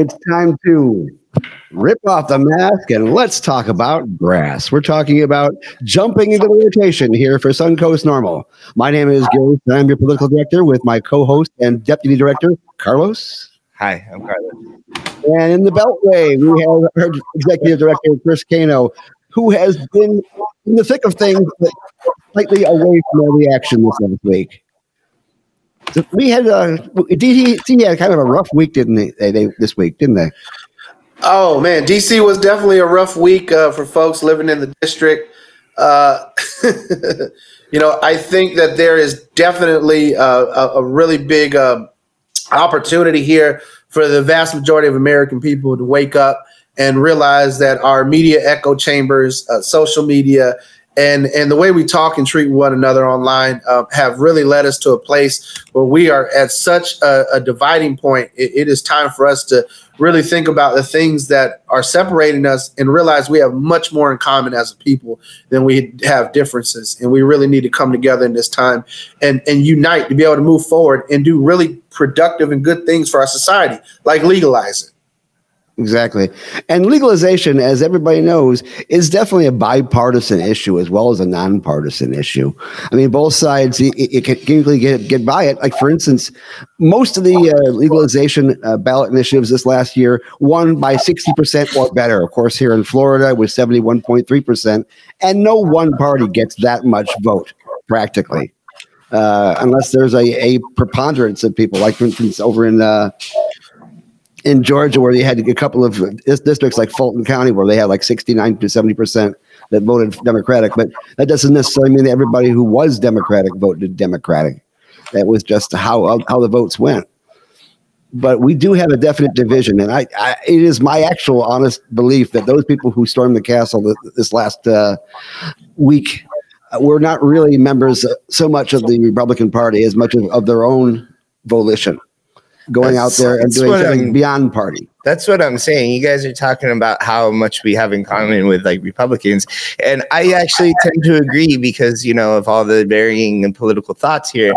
It's time to rip off the mask and let's talk about grass. We're talking about jumping into the rotation here for Suncoast NORML. My name is Gary, and I'm your political director with my co-host and deputy director, Carlos. Hi, I'm Carlos. And in the Beltway, we have our executive director, Chris Cano, who has been in the thick of things, but slightly away from all the action this last week. We had uh, DC had kind of a rough week, didn't they, they, this week, didn't they? Oh man, DC was definitely a rough week uh, for folks living in the district. Uh, you know, I think that there is definitely a, a, a really big uh, opportunity here for the vast majority of American people to wake up and realize that our media echo chambers, uh, social media, and and the way we talk and treat one another online uh, have really led us to a place where we are at such a, a dividing point. It, it is time for us to really think about the things that are separating us and realize we have much more in common as a people than we have differences, and we really need to come together in this time and and unite to be able to move forward and do really productive and good things for our society, like legalize it. Exactly. And legalization, as everybody knows, is definitely a bipartisan issue as well as a nonpartisan issue. I mean, both sides it, it can usually get, get by it. Like, for instance, most of the uh, legalization uh, ballot initiatives this last year won by 60% or better. Of course, here in Florida was 71.3%. And no one party gets that much vote, practically. Uh, unless there's a, a preponderance of people, like for instance, over in uh, in Georgia where they had a couple of districts like Fulton County where they had like 69 to 70 percent that voted Democratic, but that doesn't necessarily mean that everybody who was Democratic voted Democratic. That was just how how the votes went. But we do have a definite division, and I, I it is my actual honest belief that those people who stormed the castle this, this last uh, week were not really members so much of the Republican Party as much of, of their own volition going that's, out there and doing something I'm, beyond party. That's what I'm saying. You guys are talking about how much we have in common with like Republicans. And I actually tend to agree because, you know, of all the varying and political thoughts here.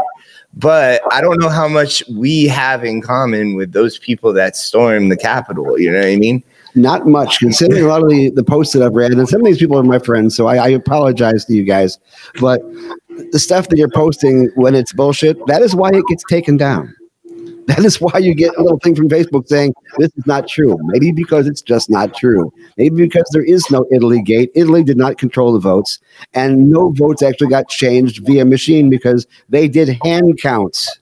But I don't know how much we have in common with those people that stormed the Capitol. You know what I mean? Not much, considering a lot of the, the posts that I've read, and some of these people are my friends, so I, I apologize to you guys. But the stuff that you're posting when it's bullshit, that is why it gets taken down. That is why you get a little thing from Facebook saying this is not true. Maybe because it's just not true. Maybe because there is no Italy gate. Italy did not control the votes, and no votes actually got changed via machine because they did hand counts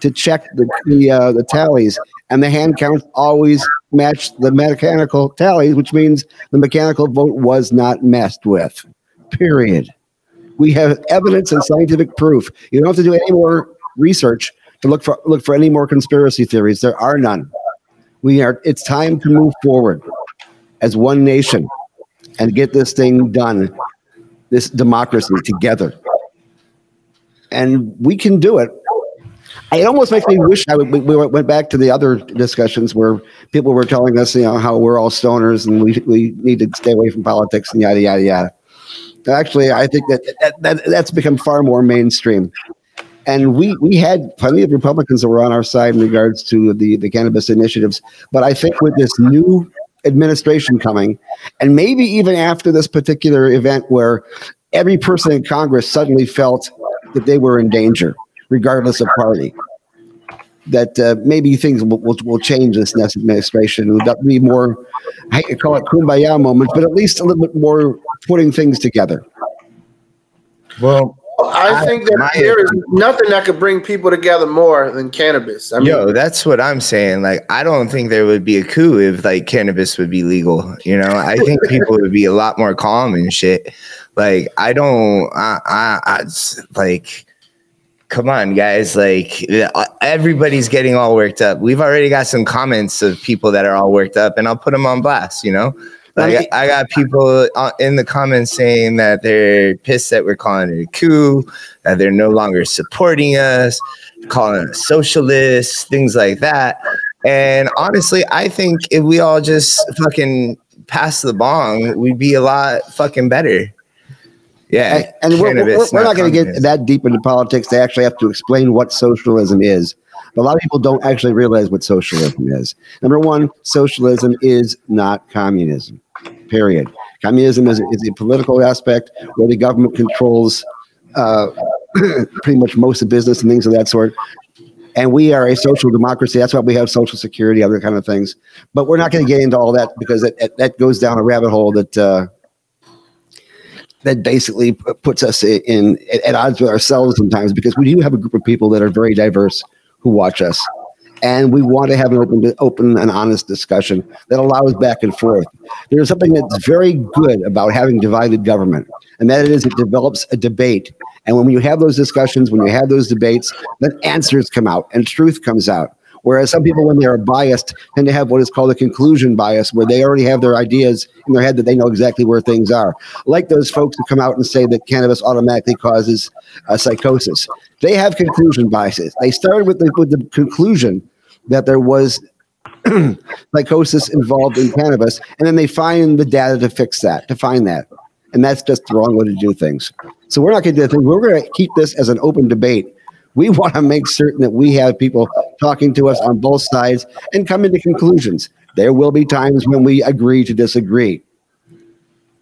to check the the, uh, the tallies, and the hand counts always matched the mechanical tallies, which means the mechanical vote was not messed with. Period. We have evidence and scientific proof. You don't have to do any more research to look for look for any more conspiracy theories. There are none. We are. It's time to move forward as one nation and get this thing done, this democracy together, and we can do it. It almost makes me wish I would, we went back to the other discussions where people were telling us, you know, how we're all stoners and we we need to stay away from politics and yada yada yada. Actually, I think that, that, that that's become far more mainstream and we we had plenty of Republicans that were on our side in regards to the the cannabis initiatives. But I think with this new administration coming, and maybe even after this particular event where every person in Congress suddenly felt that they were in danger, regardless of party. That uh, maybe things will, will, will, change this next administration. There'll be more, I call it kumbaya moments, but at least a little bit more putting things together. Well, I think that there is nothing that could bring people together more than cannabis. I mean, Yo, that's what I'm saying. Like, I don't think there would be a coup if like cannabis would be legal. You know, I think people would be a lot more calm and shit. Like, I don't, I, I, I like, come on, guys. Like, uh, everybody's getting all worked up. We've already got some comments of people that are all worked up, and I'll put them on blast. You know. Like I got people uh, in the comments saying that they're pissed that we're calling it a coup, that they're no longer supporting us, calling us socialists, things like that. And honestly, I think if we all just fucking pass the bong, we'd be a lot fucking better. Yeah, And, and we're, we're, we're not going to get that deep into politics. They actually have to explain what socialism is. But a lot of people don't actually realize what socialism is. Number one, socialism is not communism, period. Communism is, is a political aspect where the government controls uh, pretty much most of business and things of that sort. And we are a social democracy. That's why we have social security, other kind of things. But we're not going to get into all that because that, that- goes down a rabbit hole that uh, that basically puts us in at odds with ourselves sometimes because we do have a group of people that are very diverse who watch us and we want to have an open open and honest discussion that allows back and forth. There's something that's very good about having divided government and that is it develops a debate. And when you have those discussions when you have those debates then answers come out and truth comes out Whereas some people, when they are biased, tend to have what is called a conclusion bias, where they already have their ideas in their head that they know exactly where things are. Like those folks who come out and say that cannabis automatically causes uh, psychosis. They have conclusion biases. They started with the, with the conclusion that there was psychosis involved in cannabis, and then they find the data to fix that, to find that. And that's just the wrong way to do things. So we're not going to do that thing. We're going to keep this as an open debate. We want to make certain that we have people talking to us on both sides and come into conclusions. There will be times when we agree to disagree.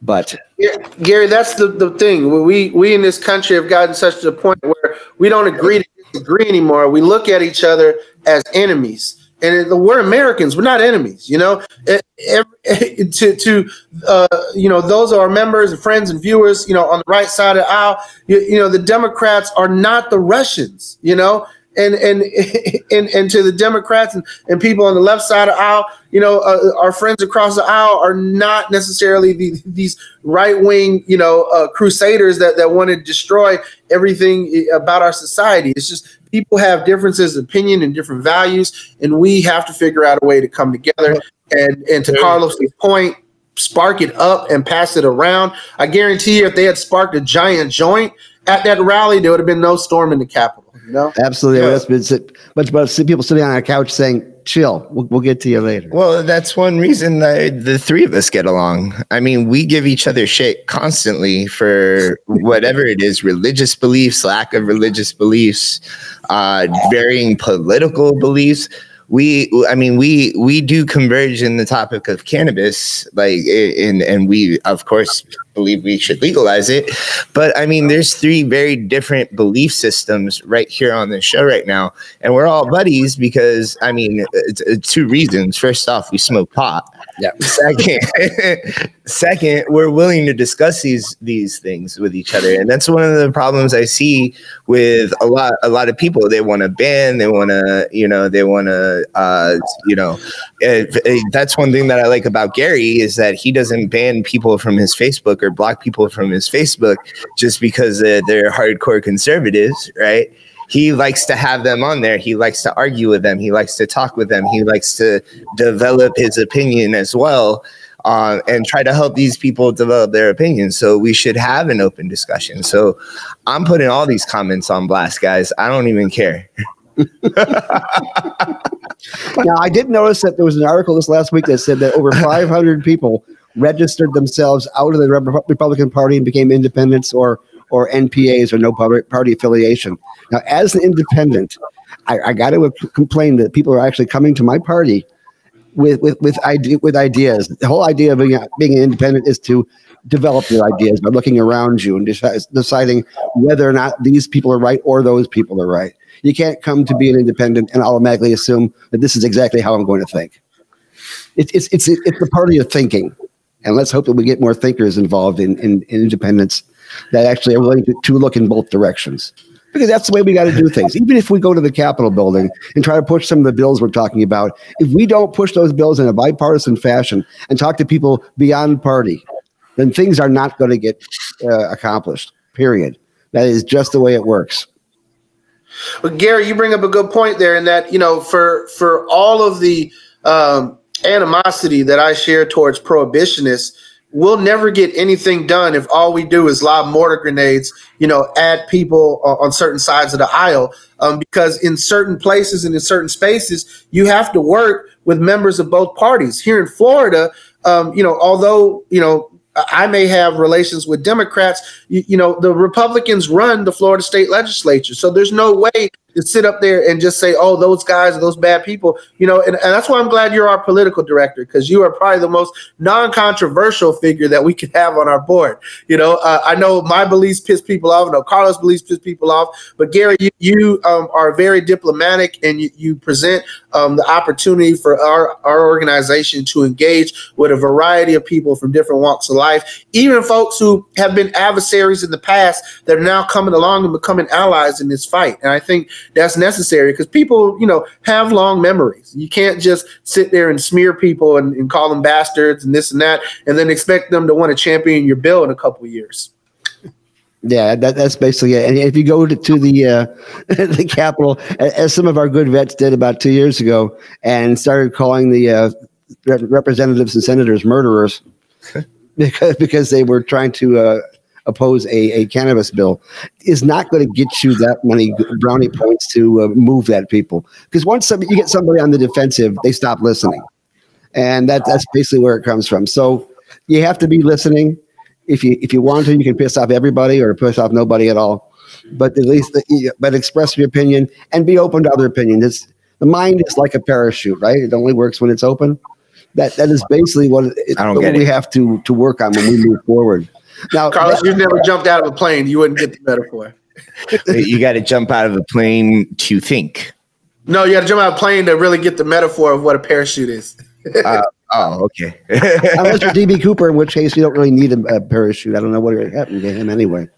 But Yeah, Gary, that's the, the thing. We we in this country have gotten such to the point where we don't agree to disagree anymore. We look at each other as enemies. And we're Americans. We're not enemies, you know. Eh, every- to to uh, you know those are our members and friends and viewers. You know, on the right side of the aisle, you, you know the Democrats are not the Russians. You know, and and and and to the Democrats and, and people on the left side of the aisle, you know, uh, our friends across the aisle are not necessarily the, these right wing, you know, uh, crusaders that that want to destroy everything about our society. It's just people have differences of opinion and different values, and we have to figure out a way to come together. And and to Carlos's point, spark it up and pass it around. I guarantee you, if they had sparked a giant joint at that rally, there would have been no storm in the Capitol. You know. absolutely, Yeah. that's been sit, bunch about people sitting on a couch saying, "Chill, we'll, we'll get to you later." Well, that's one reason that the three of us get along. I mean, we give each other shit constantly for whatever it is religious beliefs, lack of religious beliefs, uh, varying political beliefs. We, I mean, we we do converge in the topic of cannabis, like, and and we of course believe we should legalize it. But I mean, there's three very different belief systems right here on this show right now, and we're all buddies because I mean, it's, it's two reasons. First off, we smoke pot. Yeah. Second, second, we're willing to discuss these these things with each other, and that's one of the problems I see with a lot a lot of people. They want to ban, they want to, you know, they want to, uh, you know, uh, uh, that's one thing that I like about Gary is that he doesn't ban people from his Facebook or block people from his Facebook just because uh, they're hardcore conservatives, right? He likes to have them on there. He likes to argue with them. He likes to talk with them. He likes to develop his opinion as well. Uh, and try to help these people develop their opinions. So we should have an open discussion. So I'm putting all these comments on blast, guys. I don't even care. Now, I did notice that there was an article this last week that said that over 500 people registered themselves out of the Republican Party and became independents or or NPAs or no party affiliation. Now, as an independent, I, I got to complain that people are actually coming to my party with with with, with ideas. The whole idea of being, being an independent is to develop your ideas by looking around you and deci- deciding whether or not these people are right or those people are right. You can't come to be an independent and automatically assume that this is exactly how I'm going to think. It's it's it's it's the part of thinking. And let's hope that we get more thinkers involved in, in, in independence that actually are willing to, to look in both directions because that's the way we got to do things. Even if we go to the Capitol building and try to push some of the bills we're talking about, if we don't push those bills in a bipartisan fashion and talk to people beyond party, then things are not going to get uh, accomplished. Period. That is just the way it works. But Gary, you bring up a good point there, in that you know, for for all of the um, animosity that I share towards prohibitionists we'll never get anything done if all we do is lob mortar grenades, you know, at people on certain sides of the aisle. Um, because in certain places and in certain spaces, you have to work with members of both parties. Here in Florida, um, you know, although you know I may have relations with Democrats. You, you, know, the Republicans run the Florida state legislature. So there's no way sit up there and just say, oh, those guys are those bad people. You know, and, and that's why I'm glad you're our political director because you are probably the most non controversial figure that we could have on our board. You know, uh, I know my beliefs piss people off. Know Carlos' beliefs piss people off. But Gary, you, you um, are very diplomatic and you, you present um, the opportunity for our, our organization to engage with a variety of people from different walks of life, even folks who have been adversaries in the past that are now coming along and becoming allies in this fight. And I think that's necessary because people, you know, have long memories. You can't just sit there and smear people and, and call them bastards and this and that, and then expect them to want to champion your bill in a couple years. Yeah, that, that's basically it. And if you go to, to the uh, the Capitol, as some of our good vets did about two years ago, and started calling the uh, representatives and senators murderers because because they were trying to uh, oppose a, a cannabis bill, is not going to get you that many brownie points to uh, move that people. Because once some, you get somebody on the defensive, they stop listening, and that that's basically where it comes from. So you have to be listening if you if you want to, you can piss off everybody or piss off nobody at all. But at least, but express your opinion and be open to other opinions. It's, the mind is like a parachute, right? It only works when it's open. That that is basically what, it, what we have to to work on when we move forward. Now, Carlos, you've never jumped out of a plane. You wouldn't get the metaphor. you got to jump out of a plane to think. No, you got to jump out of a plane to really get the metaphor of what a parachute is. uh, Oh, okay. Unless you're DB Cooper, in which case you don't really need a, a parachute. I don't know what happened to him anyway.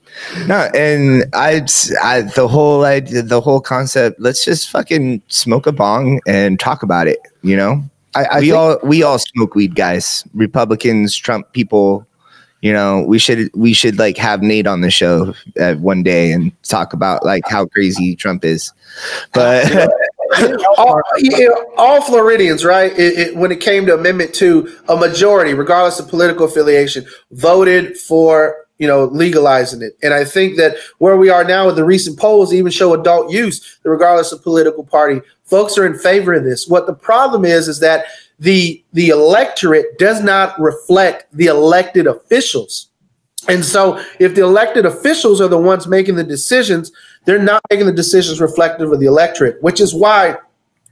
No, and I, I the whole idea, the whole concept. Let's just fucking smoke a bong and talk about it. You know, I, I we all we all smoke weed, guys. Republicans, Trump people. You know, we should we should like have Nate on the show uh, one day and talk about like how crazy Trump is. But all, you know, all, Floridians, right? It, it, when it came to Amendment Two, a majority, regardless of political affiliation, voted for you know legalizing it. And I think that where we are now with the recent polls even show adult use, regardless of political party, folks are in favor of this. What the problem is is that the the electorate does not reflect the elected officials. And so, if the elected officials are the ones making the decisions, they're not making the decisions reflective of the electorate, which is why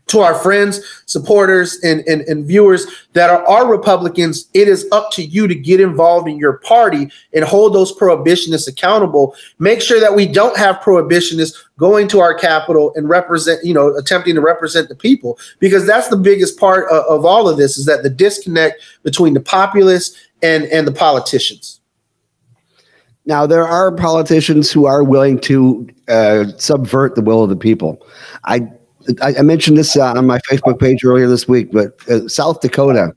to our friends, supporters, and, and, and, viewers that are, are Republicans, it is up to you to get involved in your party and hold those prohibitionists accountable. Make sure that we don't have prohibitionists going to our capital and represent, you know, attempting to represent the people, because that's the biggest part of, of all of this is that the disconnect between the populace and, and the politicians. Now, there are politicians who are willing to uh, subvert the will of the people. I I, mentioned this uh, on my Facebook page earlier this week, but uh, South Dakota,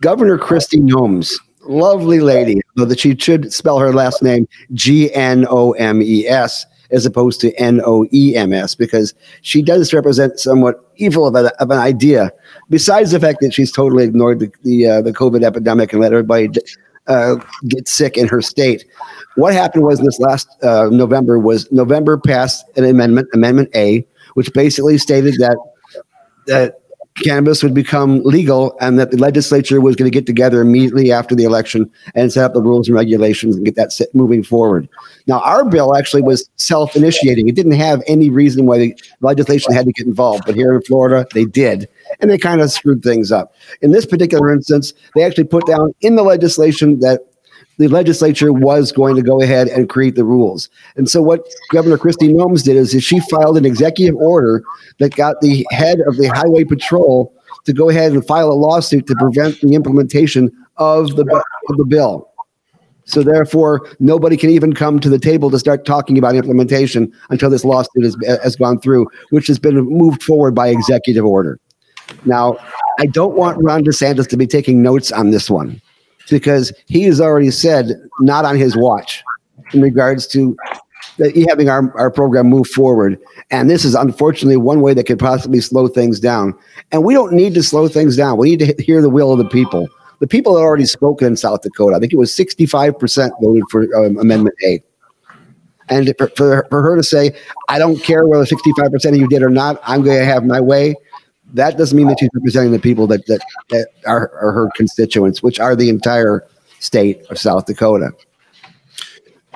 Governor Kristi Noems, lovely lady, though that she should spell her last name G N O M E S as opposed to N O E M S because she does represent somewhat evil of, a, of, an idea. Besides the fact that she's totally ignored the the, uh, the COVID epidemic and let everybody uh, get sick in her state. What happened was this last uh, November was November passed an amendment, Amendment A, which basically stated that that cannabis would become legal and that the legislature was going to get together immediately after the election and set up the rules and regulations and get that set moving forward. Now, our bill actually was self initiating. It didn't have any reason why the legislation had to get involved, but here in Florida, they did. And they kind of screwed things up. In this particular instance, they actually put down in the legislation that the legislature was going to go ahead and create the rules. And so what Governor Kristi Noems did is, is she filed an executive order that got the head of the highway patrol to go ahead and file a lawsuit to prevent the implementation of the of the bill. So therefore, nobody can even come to the table to start talking about implementation until this lawsuit has, has gone through, which has been moved forward by executive order. Now, I don't want Ron DeSantis to be taking notes on this one because he has already said not on his watch in regards to having our, our program move forward. And this is unfortunately one way that could possibly slow things down. And we don't need to slow things down. We need to hear the will of the people. The people had already spoken in South Dakota. I think it was 65% voted for um, Amendment A. And for, for, for her to say, I don't care whether 65% of you did or not, I'm going to have my way, that doesn't mean that she's representing the people that, that, that are, are her constituents, which are the entire state of South Dakota.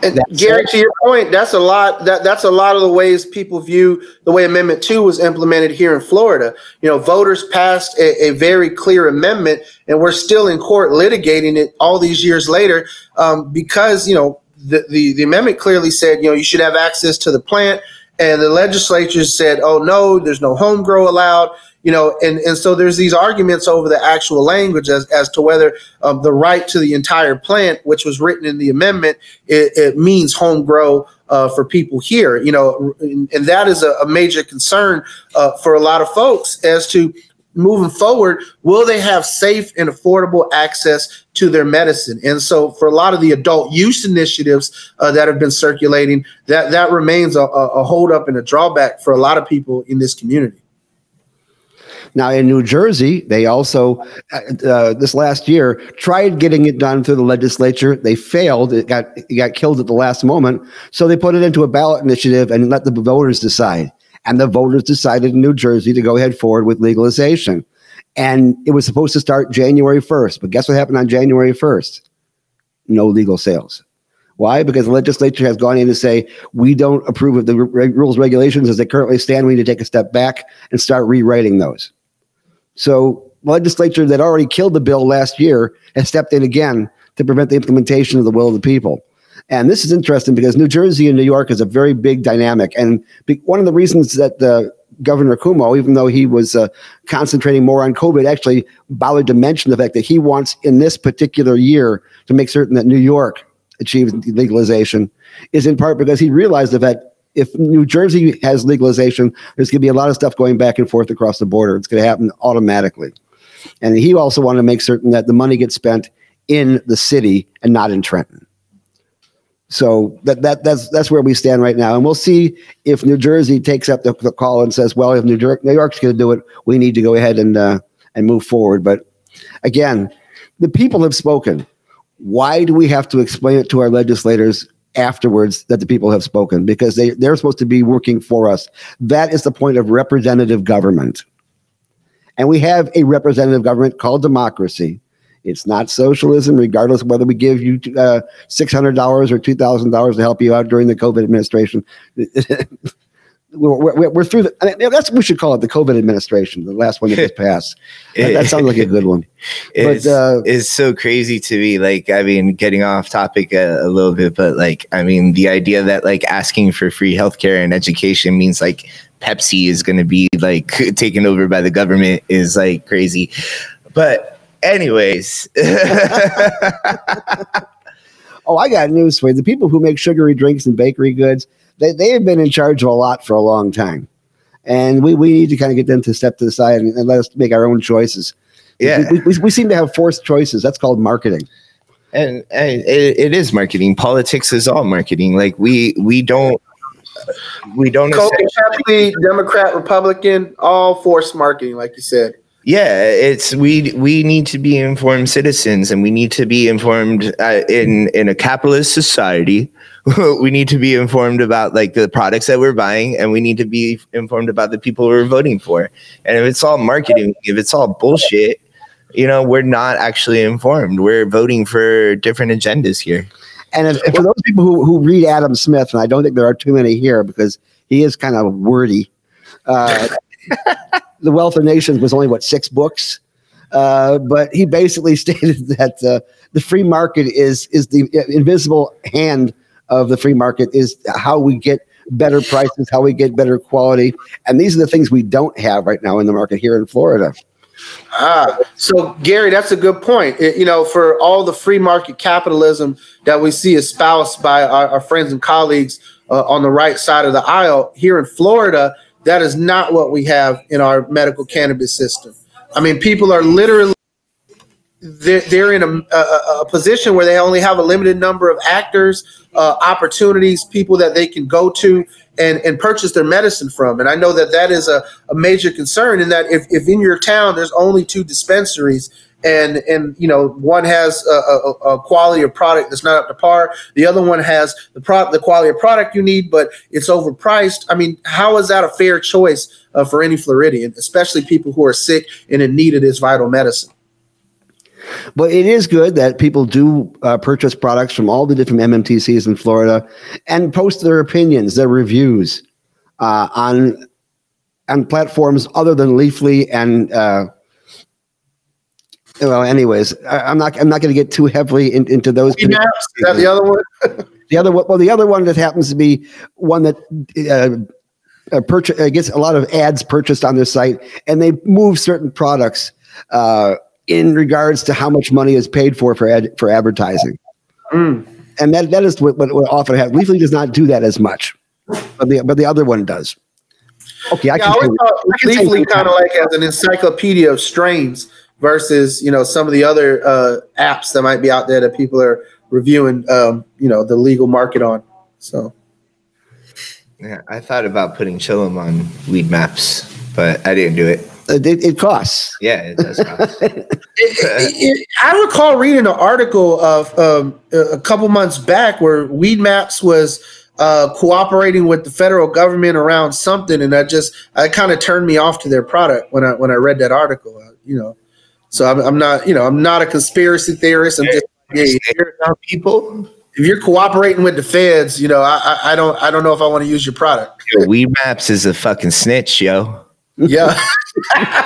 And Gary, to your point, that's a lot. That that's a lot of the ways people view the way Amendment Two was implemented here in Florida. You know, voters passed a, a very clear amendment, and we're still in court litigating it all these years later um, because you know the, the the amendment clearly said you know you should have access to the plant, and the legislature said, oh no, there's no home grow allowed you know, and, and so there's these arguments over the actual language as, as to whether um, the right to the entire plant, which was written in the amendment, it, it means home grow uh, for people here, you know, and, and that is a, a major concern uh, for a lot of folks as to moving forward, will they have safe and affordable access to their medicine? And so, for a lot of the adult use initiatives uh, that have been circulating, that that remains a, a hold up and a drawback for a lot of people in this community. Now, in New Jersey, they also, uh, uh, this last year, tried getting it done through the legislature. They failed. It got, it got killed at the last moment. So they put it into a ballot initiative and let the voters decide. And the voters decided in New Jersey to go ahead forward with legalization. And it was supposed to start January 1st. But guess what happened on January 1st? No legal sales. Why? Because the legislature has gone in to say we don't approve of the rules regulations as they currently stand. We need to take a step back and start rewriting those. So legislature that already killed the bill last year has stepped in again to prevent the implementation of the will of the people. And this is interesting because New Jersey and New York is a very big dynamic. And one of the reasons that the Governor Cuomo, even though he was uh, concentrating more on COVID, actually bothered to mention the fact that he wants in this particular year to make certain that New York achieves legalization is in part because he realized that if New Jersey has legalization, there's going to be a lot of stuff going back and forth across the border. It's going to happen automatically. And he also wanted to make certain that the money gets spent in the city and not in Trenton. So that, that that's that's where we stand right now, and we'll see if New Jersey takes up the, the call and says, "Well, if New, York, New York's going to do it, we need to go ahead and uh, and move forward." But again, the people have spoken. Why do we have to explain it to our legislators afterwards that the people have spoken because they, they're supposed to be working for us. That is the point of representative government. And we have a representative government called democracy. It's not socialism, regardless of whether we give you uh, $600 or $2,000 to help you out during the COVID administration. we're, we're, we're, through the, I mean, that's what we should call it the COVID administration, the last one that just passed. That, that sounds like a good one. It's, but, uh, it's so crazy to me. Like, I mean, getting off topic a, a, little bit, but like, I mean, the idea that like asking for free healthcare and education means like Pepsi is going to be like taken over by the government is like crazy. But, anyways. oh, I got news for you. The people who make sugary drinks and bakery goods, they, they have been in charge of a lot for a long time. And we, we need to kind of get them to step to the side and, and let us make our own choices. Yeah. We, we, we, seem to have forced choices. That's called marketing. And, and it, it is marketing. Politics is all marketing. Like we we don't we don't Pepsi, Democrat, Republican, all forced marketing, like you said. Yeah, it's we we need to be informed citizens, and we need to be informed uh, in in a capitalist society. We need to be informed about like the products that we're buying and we need to be informed about the people we're voting for. And if it's all marketing if it's all bullshit you know we're not actually informed. We're voting for different agendas here. And if, for those people who, who read adam smith and i don't think there are too many here because he is kind of wordy uh, the wealth of nations was only what six books uh, but he basically stated that uh, the free market is is the invisible hand of the free market is how we get better prices, how we get better quality. And these are the things we don't have right now in the market here in Florida. Ah, so Gary, that's a good point. It- you know, for all the free market capitalism that we see espoused by our, our friends and colleagues uh, on the right side of the aisle here in Florida, that is not what we have in our medical cannabis system. I mean, people are literally they're, they're in a, a, a position where they only have a limited number of actors, uh, opportunities, people that they can go to and, and purchase their medicine from. And I know that that is a, a major concern in that if, if in your town there's only two dispensaries and and you know one has a, a, a quality of product that's not up to par, the other one has the pro- the quality of product you need, but it's overpriced. I mean, how is that a fair choice uh, for any Floridian, especially people who are sick and in need of this vital medicine? But it is good that people do uh, purchase products from all the different MMTCs in Florida and post their opinions, their reviews uh, on on platforms other than Leafly and. Well, anyways, I, I'm not. I'm not going to get too heavily in, into those. Is that the other one? The other one, well, the other one that happens to be one that uh, uh, purchase uh, gets a lot of ads purchased on their site, and they move certain products uh, in regards to how much money is paid for for ad, for advertising. Mm. And that that is what, what, what often happens. Leafly does not do that as much, but the but the other one does. Okay, I Yeah, I can. always thought I can say- Leafly kind of like as an encyclopedia of strains versus you know some of the other uh, apps that might be out there that people are reviewing um, you know the legal market on. So Yeah, I thought about putting Chillum on Weedmaps, but I didn't do it. it, it costs. Yeah, it does. cost. It- it- it- I recall reading an article of um, a a couple months back where Weedmaps was uh, cooperating with the federal government around something, and that just I kind of turned me off to their product when I when I read that article. uh, You know, so I'm, I'm not you know I'm not a conspiracy theorist. I'm just yeah, if people, if you're cooperating with the feds, you know I, I I don't I don't know if I want to use your product. yo, weed maps is a fucking snitch, yo. Yeah.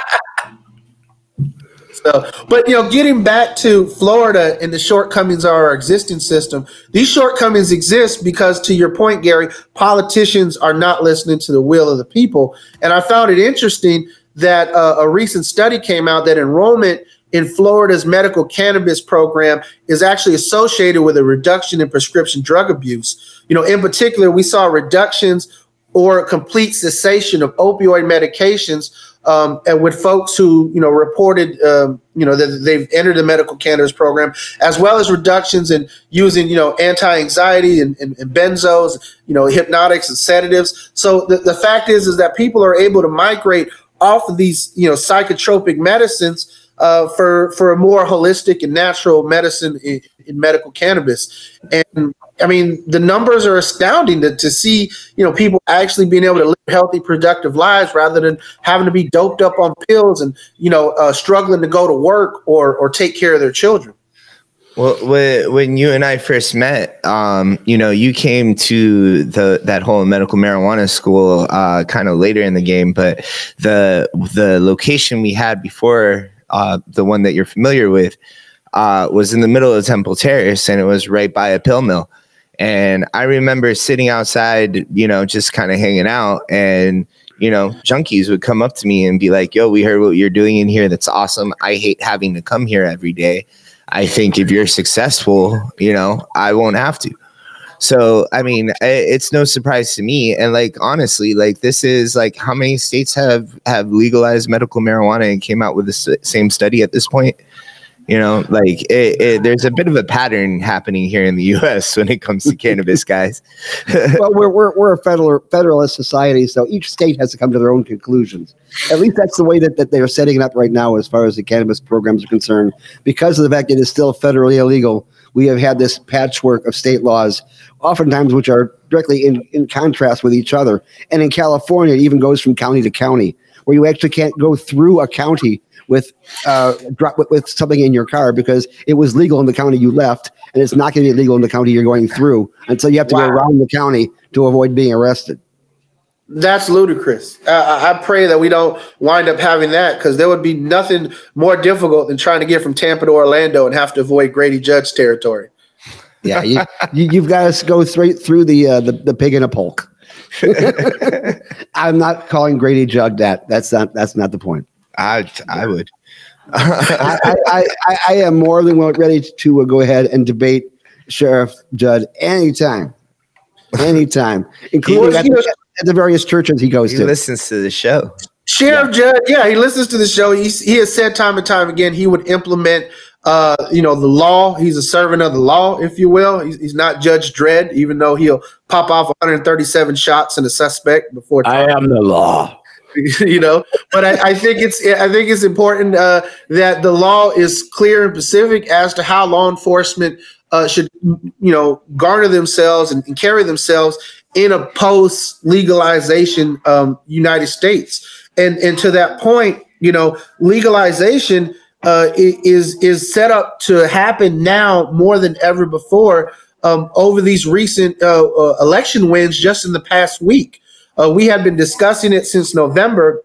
so, but you know, getting back to Florida and the shortcomings of our existing system, these shortcomings exist because, to your point, Gary, politicians are not listening to the will of the people. And I found it interesting that uh, a recent study came out that enrollment in Florida's medical cannabis program is actually associated with a reduction in prescription drug abuse. You know, in particular, we saw reductions or complete cessation of opioid medications um, and with folks who you know reported um, you know that they've entered the medical cannabis program as well as reductions in using you know anti-anxiety and, and, and benzos you know hypnotics and sedatives so the, the fact is is that people are able to migrate off of these you know psychotropic medicines uh, for for a more holistic and natural medicine in, in medical cannabis and I mean, the numbers are astounding to, to see, you know, people actually being able to live healthy, productive lives rather than having to be doped up on pills and, you know, uh, struggling to go to work or, or take care of their children. Well, when you and I first met, um, you know, you came to the that whole medical marijuana school uh, kind of later in the game, but the the location we had before uh, the one that you're familiar with uh, was in the middle of Temple Terrace, and it was right by a pill mill. And I remember sitting outside, you know, just kind of hanging out, and you know, junkies would come up to me and be like, "Yo, we heard what you're doing in here. That's awesome. I hate having to come here every day." I think if you're successful, you know, I won't have to. So, I mean, it's no surprise to me. And like, honestly, like this is like how many states have have legalized medical marijuana and came out with the same study at this point? You know, like it, it, there's a bit of a pattern happening here in the U.S. when it comes to cannabis, guys. well, we're, we're, we're a federal federalist society, so each state has to come to their own conclusions. At least that's the way that, that they're setting it up right now, as far as the cannabis programs are concerned. Because of the fact that it's still federally illegal, we have had this patchwork of state laws, oftentimes which are directly in, in contrast with each other. And in California, it even goes from county to county, where you actually can't go through a county with uh, drop with, with something in your car because it was legal in the county you left, and it's not going to be legal in the county you're going through And so you have to Wow. go around the county to avoid being arrested. That's ludicrous. Uh, I pray that we don't wind up having that because there would be nothing more difficult than trying to get from Tampa to Orlando and have to avoid Grady Judd territory. Yeah, you, you, you've got to go straight through the uh, the, the pig in a polk. I'm not calling Grady Judd that. That's not that's not the point. I I would. I, I, I, I am more than well ready to uh, go ahead and debate Sheriff Judd anytime, anytime, including at the, at the various churches he goes He to. listens to the show. Sheriff Judd, yeah, he listens to the show. He, he has said time and time again he would implement, uh, you know, the law. He's a servant of the law, if you will. He's, he's not Judge Dredd, even though he'll pop off 137 shots in a suspect before. I am the law. you know, but I, I think it's I think it's important uh, that the law is clear and specific as to how law enforcement uh, should, you know, garner themselves and, and carry themselves in a post legalization um, United States. And and to that point, you know, legalization uh, is is set up to happen now more than ever before um, over these recent uh, uh, election wins just in the past week. Uh, we had been discussing it since November.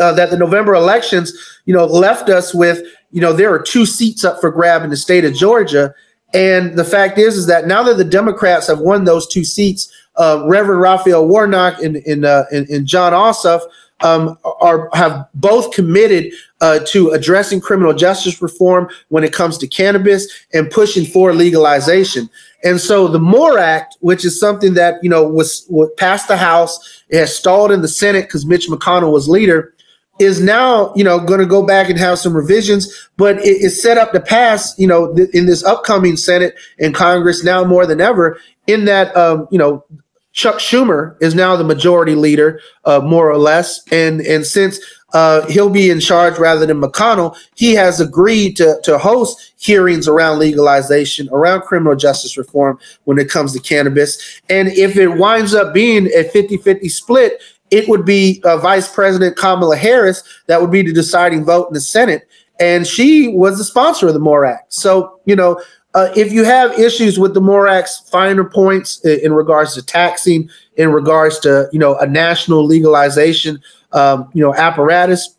Uh, that the November elections, you know, left us with, you know, there are two seats up for grab in the state of Georgia, and the fact is, is that now that the Democrats have won those two seats, uh, Reverend Raphael Warnock and and, uh, and, and Jon Ossoff um, are have both committed uh, to addressing criminal justice reform when it comes to cannabis and pushing for legalization. And so the MORE Act, which is something that you know was, was passed the House, it has stalled in the Senate because Mitch McConnell was leader, is now you know going to go back and have some revisions, but it is set up to pass you know th- in this upcoming Senate and Congress now more than ever. In that um, you know Chuck Schumer is now the majority leader, uh, more or less, and and since uh, he'll be in charge rather than McConnell, he has agreed to to host hearings around legalization, around criminal justice reform when it comes to cannabis. And if it winds up being a 50-50 split, it would be uh, Vice President Kamala Harris that would be the deciding vote in the Senate, and she was the sponsor of the MORE Act. So you know. Uh, if you have issues with the MORE Act's finer points in, in regards to taxing, in regards to you know a national legalization, um, you know apparatus,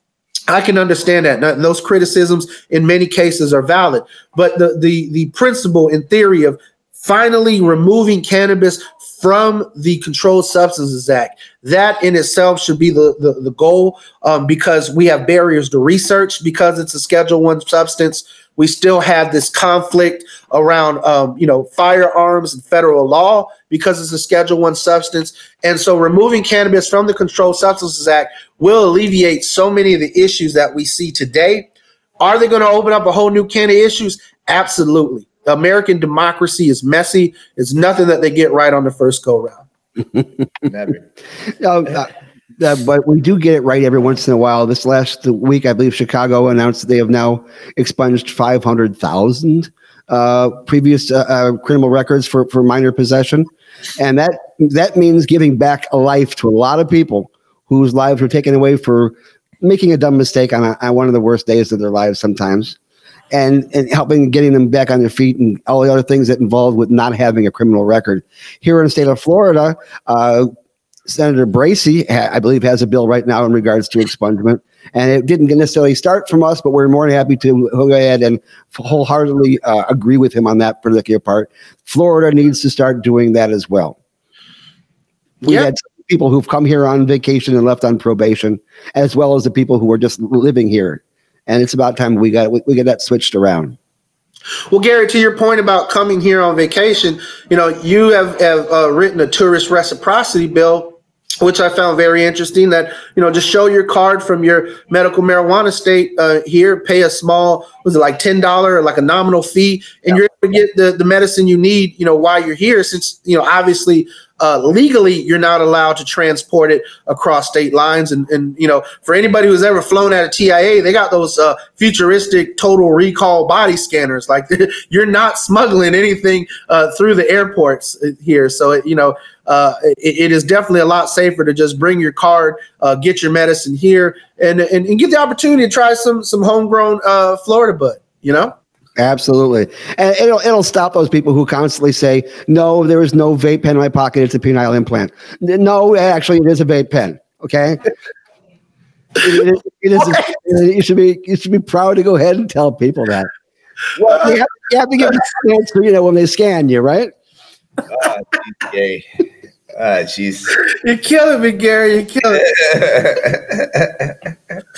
I can understand that. Now, those criticisms in many cases are valid, but the the the principle in theory of finally removing cannabis from the Controlled Substances Act. That in itself should be the the, the goal um, because we have barriers to research because it's a Schedule One substance. We still have this conflict around um, you know firearms and federal law because it's a Schedule One substance, and so removing cannabis from the Controlled Substances Act will alleviate so many of the issues that we see today. Are they going to open up a whole new can of issues? Absolutely. American democracy is messy. It's nothing that they get right on the first go round. Never. No, uh, uh, but we do get it right every once in a while. This last week, I believe Chicago announced that they have now expunged 500,000 uh, previous uh, uh, criminal records for, for minor possession. And that that means giving back a life to a lot of people whose lives were taken away for making a dumb mistake on, a, on one of the worst days of their lives sometimes. And, and helping getting them back on their feet and all the other things that involved with not having a criminal record. Here in the state of Florida, uh, Senator Bracy, I believe, has a bill right now in regards to expungement. And it didn't necessarily start from us, but we're more than happy to go ahead and wholeheartedly uh, agree with him on that particular part. Florida needs to start doing that as well. We Yeah. had people who've come here on vacation and left on probation, as well as the people who are just living here. And it's about time we got we, we get that switched around. Well, Gary, to your point about coming here on vacation, you know, you have, have uh, written a tourist reciprocity bill, which I found very interesting. That you know, just show your card from your medical marijuana state uh, here, pay a small, was it like ten dollar or like a nominal fee, and you're able to get the the medicine you need, you know, while you're here. Since you know, obviously. Uh, legally, you're not allowed to transport it across state lines, and, and you know, for anybody who's ever flown at a TIA, they got those uh, futuristic total recall body scanners. Like you're not smuggling anything uh, through the airports uh, here. So, it, you know, uh, it, it is definitely a lot safer to just bring your card, uh, get your medicine here, and, and and get the opportunity to try some some homegrown uh, Florida bud. You know. Absolutely. And it'll it'll stop those people who constantly say, No, there is no vape pen in my pocket, it's a penile implant. No, actually it is a vape pen. Okay. it, it- it is a- you should be you should be proud to go ahead and tell people that. Well, you have, you have to give them a chance, you know, when they scan you, right? Ah, DPA. Ah, jeez. You're killing me, Gary. You're killing me.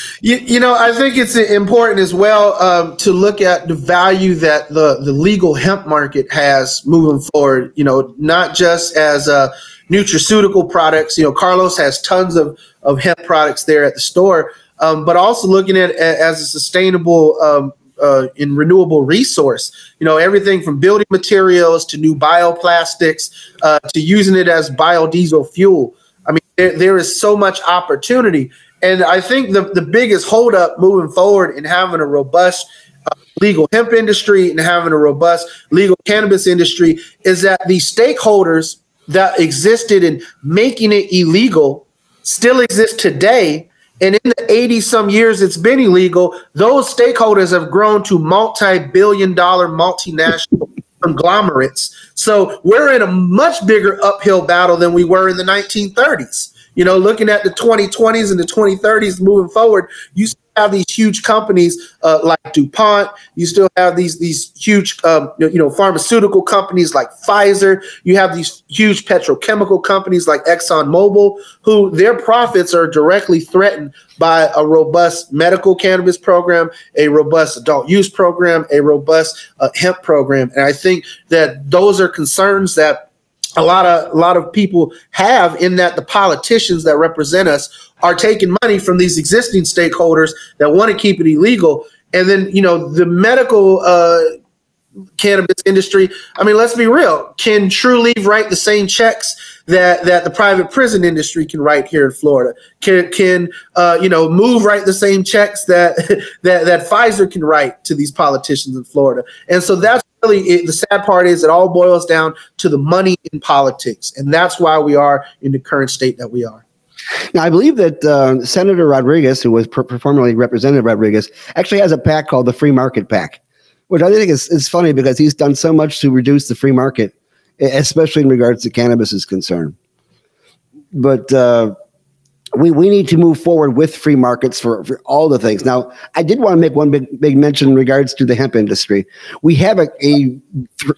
you, you know, I think it's important as well um, to look at the value that the, the legal hemp market has moving forward. You know, not just as a nutraceutical products. You know, Carlos has tons of, of hemp products there at the store, um, but also looking at it as a sustainable um, uh, in renewable resource. You know, everything from building materials to new bioplastics uh, to using it as biodiesel fuel. I mean, there, there is so much opportunity. And I think the, the biggest holdup moving forward in having a robust uh, legal hemp industry and having a robust legal cannabis industry is that the stakeholders that existed in making it illegal still exist today and in the 80 some years it's been illegal, those stakeholders have grown to multi billion dollar multinational conglomerates. So we're in a much bigger uphill battle than we were in the 1930s. You know, looking at the 2020s and the 2030s moving forward, you have these huge companies uh, like DuPont. You still have these these huge um, you know pharmaceutical companies like Pfizer. You have these huge petrochemical companies like ExxonMobil, who their profits are directly threatened by a robust medical cannabis program, a robust adult use program, a robust uh, hemp program, and I think that those are concerns that a lot of a lot of people have in that the politicians that represent us are taking money from these existing stakeholders that want to keep it illegal. And then you know the medical uh, cannabis industry i mean let's be real can Trulieve write the same checks that that the private prison industry can write here in florida? Can can uh, you know MÜV write the same checks that that that pfizer can write to these politicians in florida? And so that's really it, the sad part is it all boils down to the money in politics and that's why we are in the current state that we are now, I believe that uh, Senator Rodriguez, who was per- formerly Representative Rodriguez, actually has a PAC called the Free Market PAC, which I think is, is funny because he's done so much to reduce the free market, especially in regards to cannabis is concerned. But uh, we, we need to move forward with free markets for, for all the things. Now, I did want to make one big, big mention in regards to the hemp industry. We have a, a th-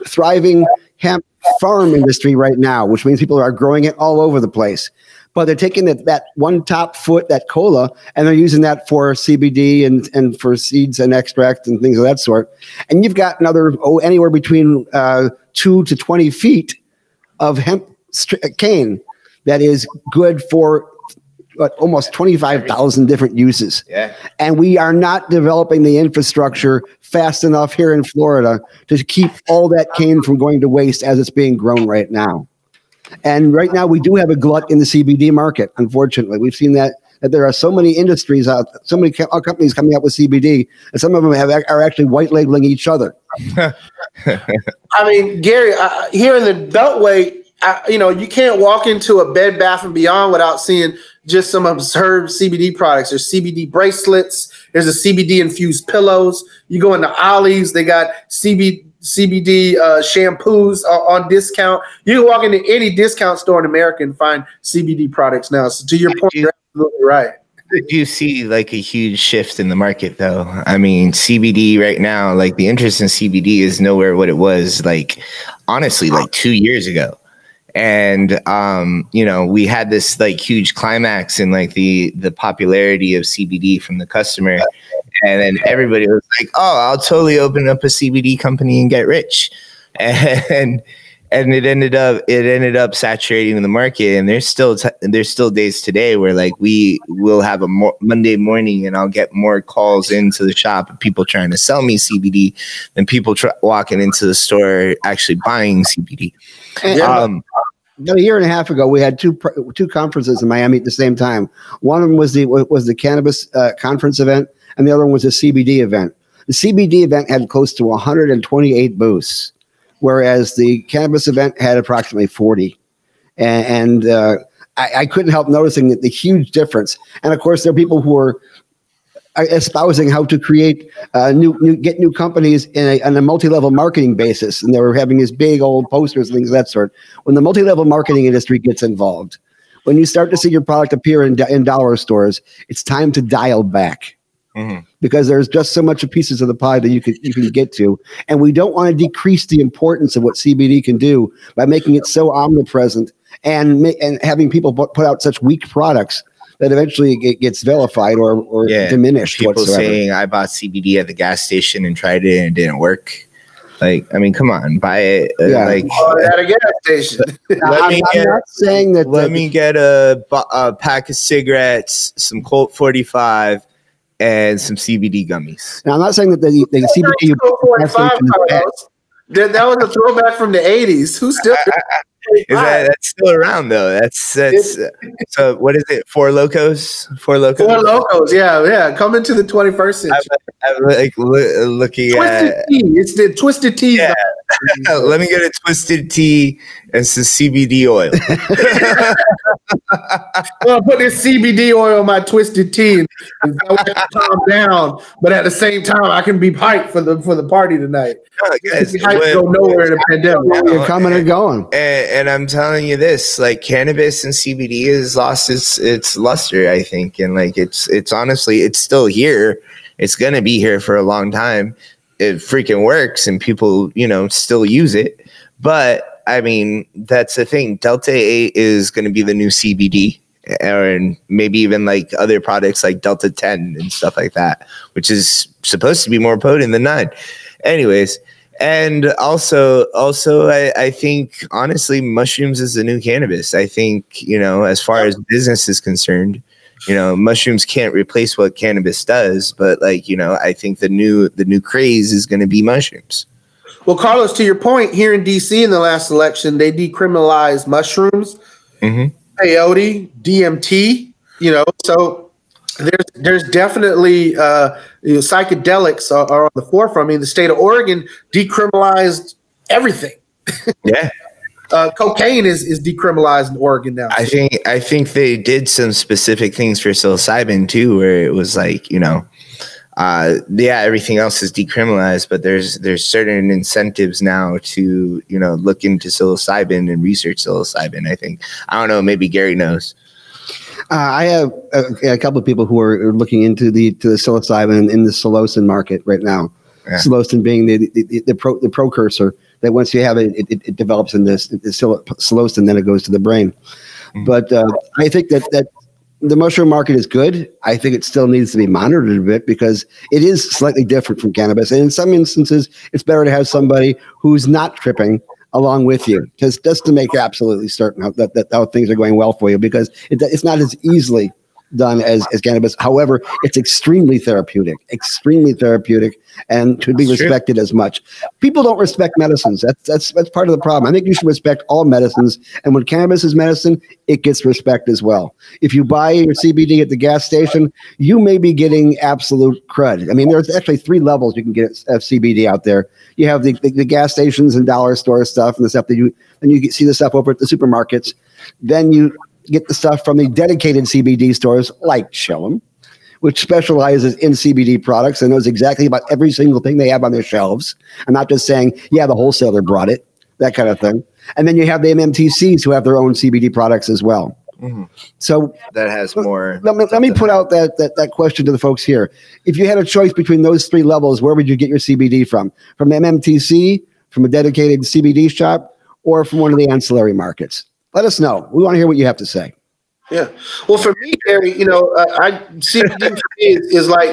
thriving hemp farm industry right now, which means people are growing it all over the place. But they're taking that, that one top foot, that cola, and they're using that for CBD and, and for seeds and extract and things of that sort. And you've got another, oh, anywhere between uh, two to 20 feet of hemp cane that is good for what, almost 25,000 different uses. Yeah. And we are not developing the infrastructure fast enough here in Florida to keep all that cane from going to waste as it's being grown right now. And right now, we do have a glut in the CBD market. Unfortunately, we've seen that that there are so many industries out, so many uh, companies coming out with CBD, and some of them have are actually white labeling each other. I mean, Gary, uh, here in the Beltway, uh, you know, you can't walk into a Bed Bath and Beyond without seeing just some absurd CBD products. There's CBD bracelets. There's a CBD infused pillows. You go into Ollie's, they got CBD CBD uh, shampoos on discount. You can walk into any discount store in America and find CBD products now. So to your point, you're absolutely right. Did you see like a huge shift in the market though? I mean, CBD right now, like the interest in CBD is nowhere what it was like honestly like 2 years ago. And um, you know, we had this like huge climax in like the the popularity of CBD from the customer and then everybody was like, "Oh, I'll totally open up a CBD company and get rich," and and it ended up it ended up saturating the market. And there's still t- there's still days today where like we will have a mo- Monday morning, and I'll get more calls into the shop of people trying to sell me CBD than people tr- walking into the store actually buying CBD. Yeah. Um, about a year and a half ago, we had two two conferences in Miami at the same time. One of them was the was the cannabis uh, conference event, and the other one was the CBD event. The CBD event had close to 128 booths, whereas the cannabis event had approximately 40. And, and uh, I, I, couldn't help noticing the huge difference. And of course, there are people who are espousing how to create uh, new, new, get new companies in a, on a multi-level marketing basis, and they were having these big old posters, things of that sort. When the multi-level marketing industry gets involved, when you start to see your product appear in, in dollar stores, it's time to dial back mm-hmm. because there's just so much of pieces of the pie that you can you can get to, and we don't want to decrease the importance of what CBD can do by making it so omnipresent and and having people put, put out such weak products that eventually it gets vilified or or Yeah, diminished People whatsoever. saying I bought CBD at the gas station and tried it and it didn't work. Like, I mean, come on, buy it. uh, Yeah. Like, Oh, at a gas station. Let I'm, me I'm get- not saying that. let that- me get a, a pack of cigarettes, some Colt 45, and some CBD gummies. now, I'm not saying that the, the CBD. Still 45 That, that was a throwback from the 80s. Who's still Is that that's still around though? That's that's uh, so. What is it? Four Lokos. Four Lokos. Four Lokos? Yeah, yeah. Coming to the 21st century. I'm like loo- uh, looking Twisted at. tea. It's the twisted tea. Yeah. Let me get a twisted tea and some CBD oil. Well, put this CBD oil on my twisted tea and and that way I can calm down. But at the same time, I can be hyped for the for the party tonight. Oh, guys, Be hyped when- go nowhere in a pandemic. You're coming and going. and, and I'm telling you this, like cannabis and CBD has lost its its luster, I think, and like it's it's honestly it's still here. It's gonna be here for a long time. It freaking works, and people you know still use it. But I mean, that's the thing. Delta Eight is gonna be the new CBD, and maybe even like other products like Delta Ten and stuff like that, which is supposed to be more potent than nine. Anyways, and also also I, I think honestly mushrooms is the new cannabis i think you know as far as business is concerned you know mushrooms can't replace what cannabis does but like you know i think the new the new craze is going to be mushrooms Well, Carlos, to your point, here in DC in the last election, they decriminalized mushrooms, Mhm. peyote, DMT. You know, so there's there's definitely uh, you know, psychedelics are, are on the forefront. I mean, the state of Oregon decriminalized everything. yeah Uh, cocaine is is decriminalized in Oregon now. i think i think they did some specific things for psilocybin too where it was like you know uh yeah everything else is decriminalized but there's there's certain incentives now to you know look into psilocybin and research psilocybin i think i don't know maybe gary knows Uh, I have a, a couple of people who are looking into the to the psilocybin in the psilocin market right now. Yeah. Psilocin being the the, the, the, pro, the precursor that once you have it, it, it, develops in this psilocin, then it goes to the brain. Mhm. But uh, I think that that the mushroom market is good. I think it still needs to be monitored a bit because it is slightly different from cannabis, and in some instances, it's better to have somebody who's not tripping along with you, just just to make absolutely certain how, that, that how things are going well for you, because it, it's not as easily done as, as cannabis. However, it's extremely therapeutic, extremely therapeutic, and should be That's true. respected as much. People don't respect medicines. That's that's that's part of the problem. I think you should respect all medicines, and when cannabis is medicine, it gets respect as well. If you buy your CBD at the gas station, you may be getting absolute crud. I mean, there's actually three levels you can get of CBD out there. You have the, the, the gas stations and dollar store stuff and the stuff that you then you see the stuff over at the supermarkets. Then you get the stuff from the dedicated CBD stores like Chillum, which specializes in CBD products and knows exactly about every single thing they have on their shelves. I'm not just saying, yeah, the wholesaler brought it, that kind of thing. And then you have the MMTCs who have their own CBD products as well. Mhm. So that has more let me, let me put out that, that that question to the folks here. If you had a choice between those three levels, where would you get your CBD from? From MMTC, from a dedicated CBD shop, or from one of the ancillary markets? Let us know. We want to hear what you have to say. Yeah. Well, for me, Gary, you know, uh, I CBD is, is like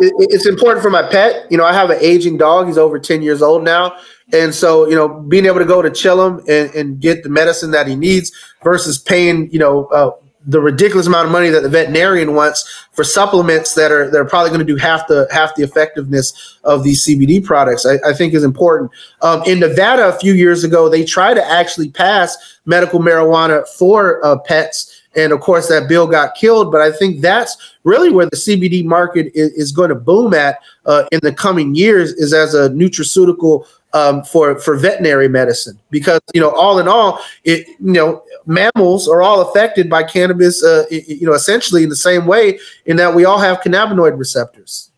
it, it's important for my pet. You know, I have an aging dog. He's over ten years old now, and so you know, being able to go to Chillum and, and get the medicine that he needs versus paying, you know. Uh, the ridiculous amount of money that the veterinarian wants for supplements that are they're probably going to do half the half the effectiveness of these CBD products, I, I think is important. Um, in Nevada, a few years ago, they tried to actually pass medical marijuana for uh, pets, and of course that bill got killed. But I think that's really where the CBD market is, is going to boom at uh, in the coming years, is as a nutraceutical um, for for veterinary medicine, because you know all in all, it you know mammals are all affected by cannabis, uh, i- i- you know essentially in the same way in that we all have cannabinoid receptors.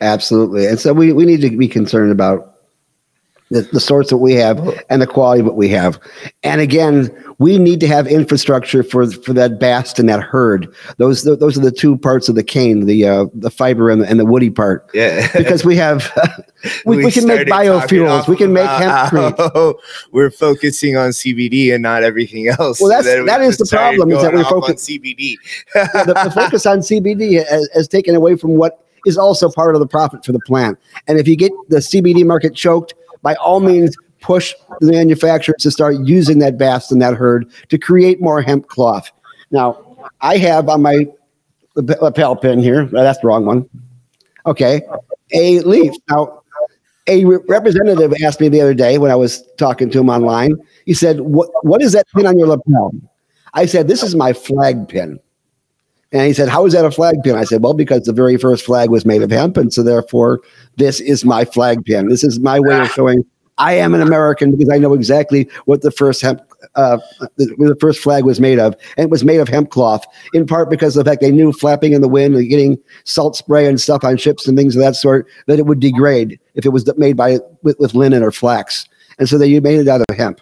Absolutely. And so we, we need to be concerned about the, the source that we have and the quality that we have. And again, we need to have infrastructure for for that bast and that hurd. Those those are the two parts of the cane, the uh, the fiber and the, and the woody part. Yeah, because we have we, we, we can make biofuels, we can make hemp. We're focusing on CBD and not everything else. Well, that's that is the problem is that we focus on CBD. the, the focus on CBD has, has taken away from what is also part of the profit for the plant. And if you get the CBD market choked, by all means, push the manufacturers to start using that bast and that hurd to create more hemp cloth. Now, I have on my lapel pin here, that's the wrong one. Okay, a leaf. Now, a representative asked me the other day when I was talking to him online, he said, What, what is that pin on your lapel? I said, This is my flag pin. And he said, How is that a flag pin? I said, Well, because the very first flag was made of hemp. And so therefore, this is my flag pin. This is my way of showing I am an American because I know exactly what the first hemp, uh, the, the, first flag was made of, and it was made of hemp cloth. In part because of the fact they knew flapping in the wind and getting salt spray and stuff on ships and things of that sort that it would degrade if it was made by with, with linen or flax, and so they made it out of hemp.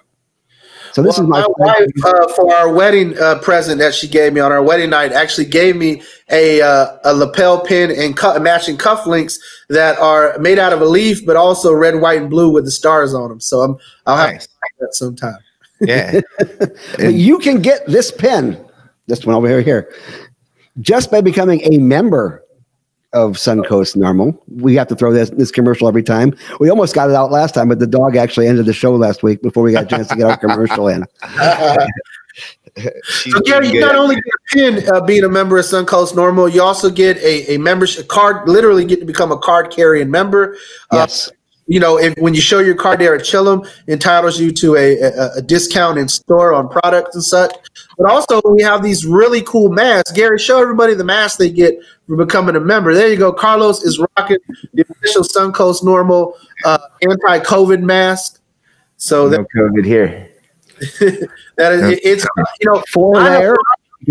So this well, is my, my wife uh, for our wedding uh, present that she gave me on our wedding night. Actually, gave me a uh, a lapel pin and cu- matching cufflinks that are made out of a leaf, but also red, white, and blue with the stars on them. So I'm I'll nice. have to that sometime. Yeah, you can get this pin, this one over here, here, just by becoming a member of Suncoast NORML. We have to throw this this commercial every time. We almost got it out last time, but the dog actually ended the show last week before we got a chance to get our commercial in. so Gary, you not only get a pin uh, being a member of Suncoast NORML, you also get a, a membership card. Literally, get to become a card carrying member. Uh, yes you know, if, when you show your card there at Chillum, entitles you to a, a, a, discount in store on products and such. But also, we have these really cool masks. Gary, show everybody the mask they get for becoming a member. There you go. Carlos is rocking the official Suncoast NORML uh, anti-COVID mask. So no that, COVID here. that is, it's you know four layer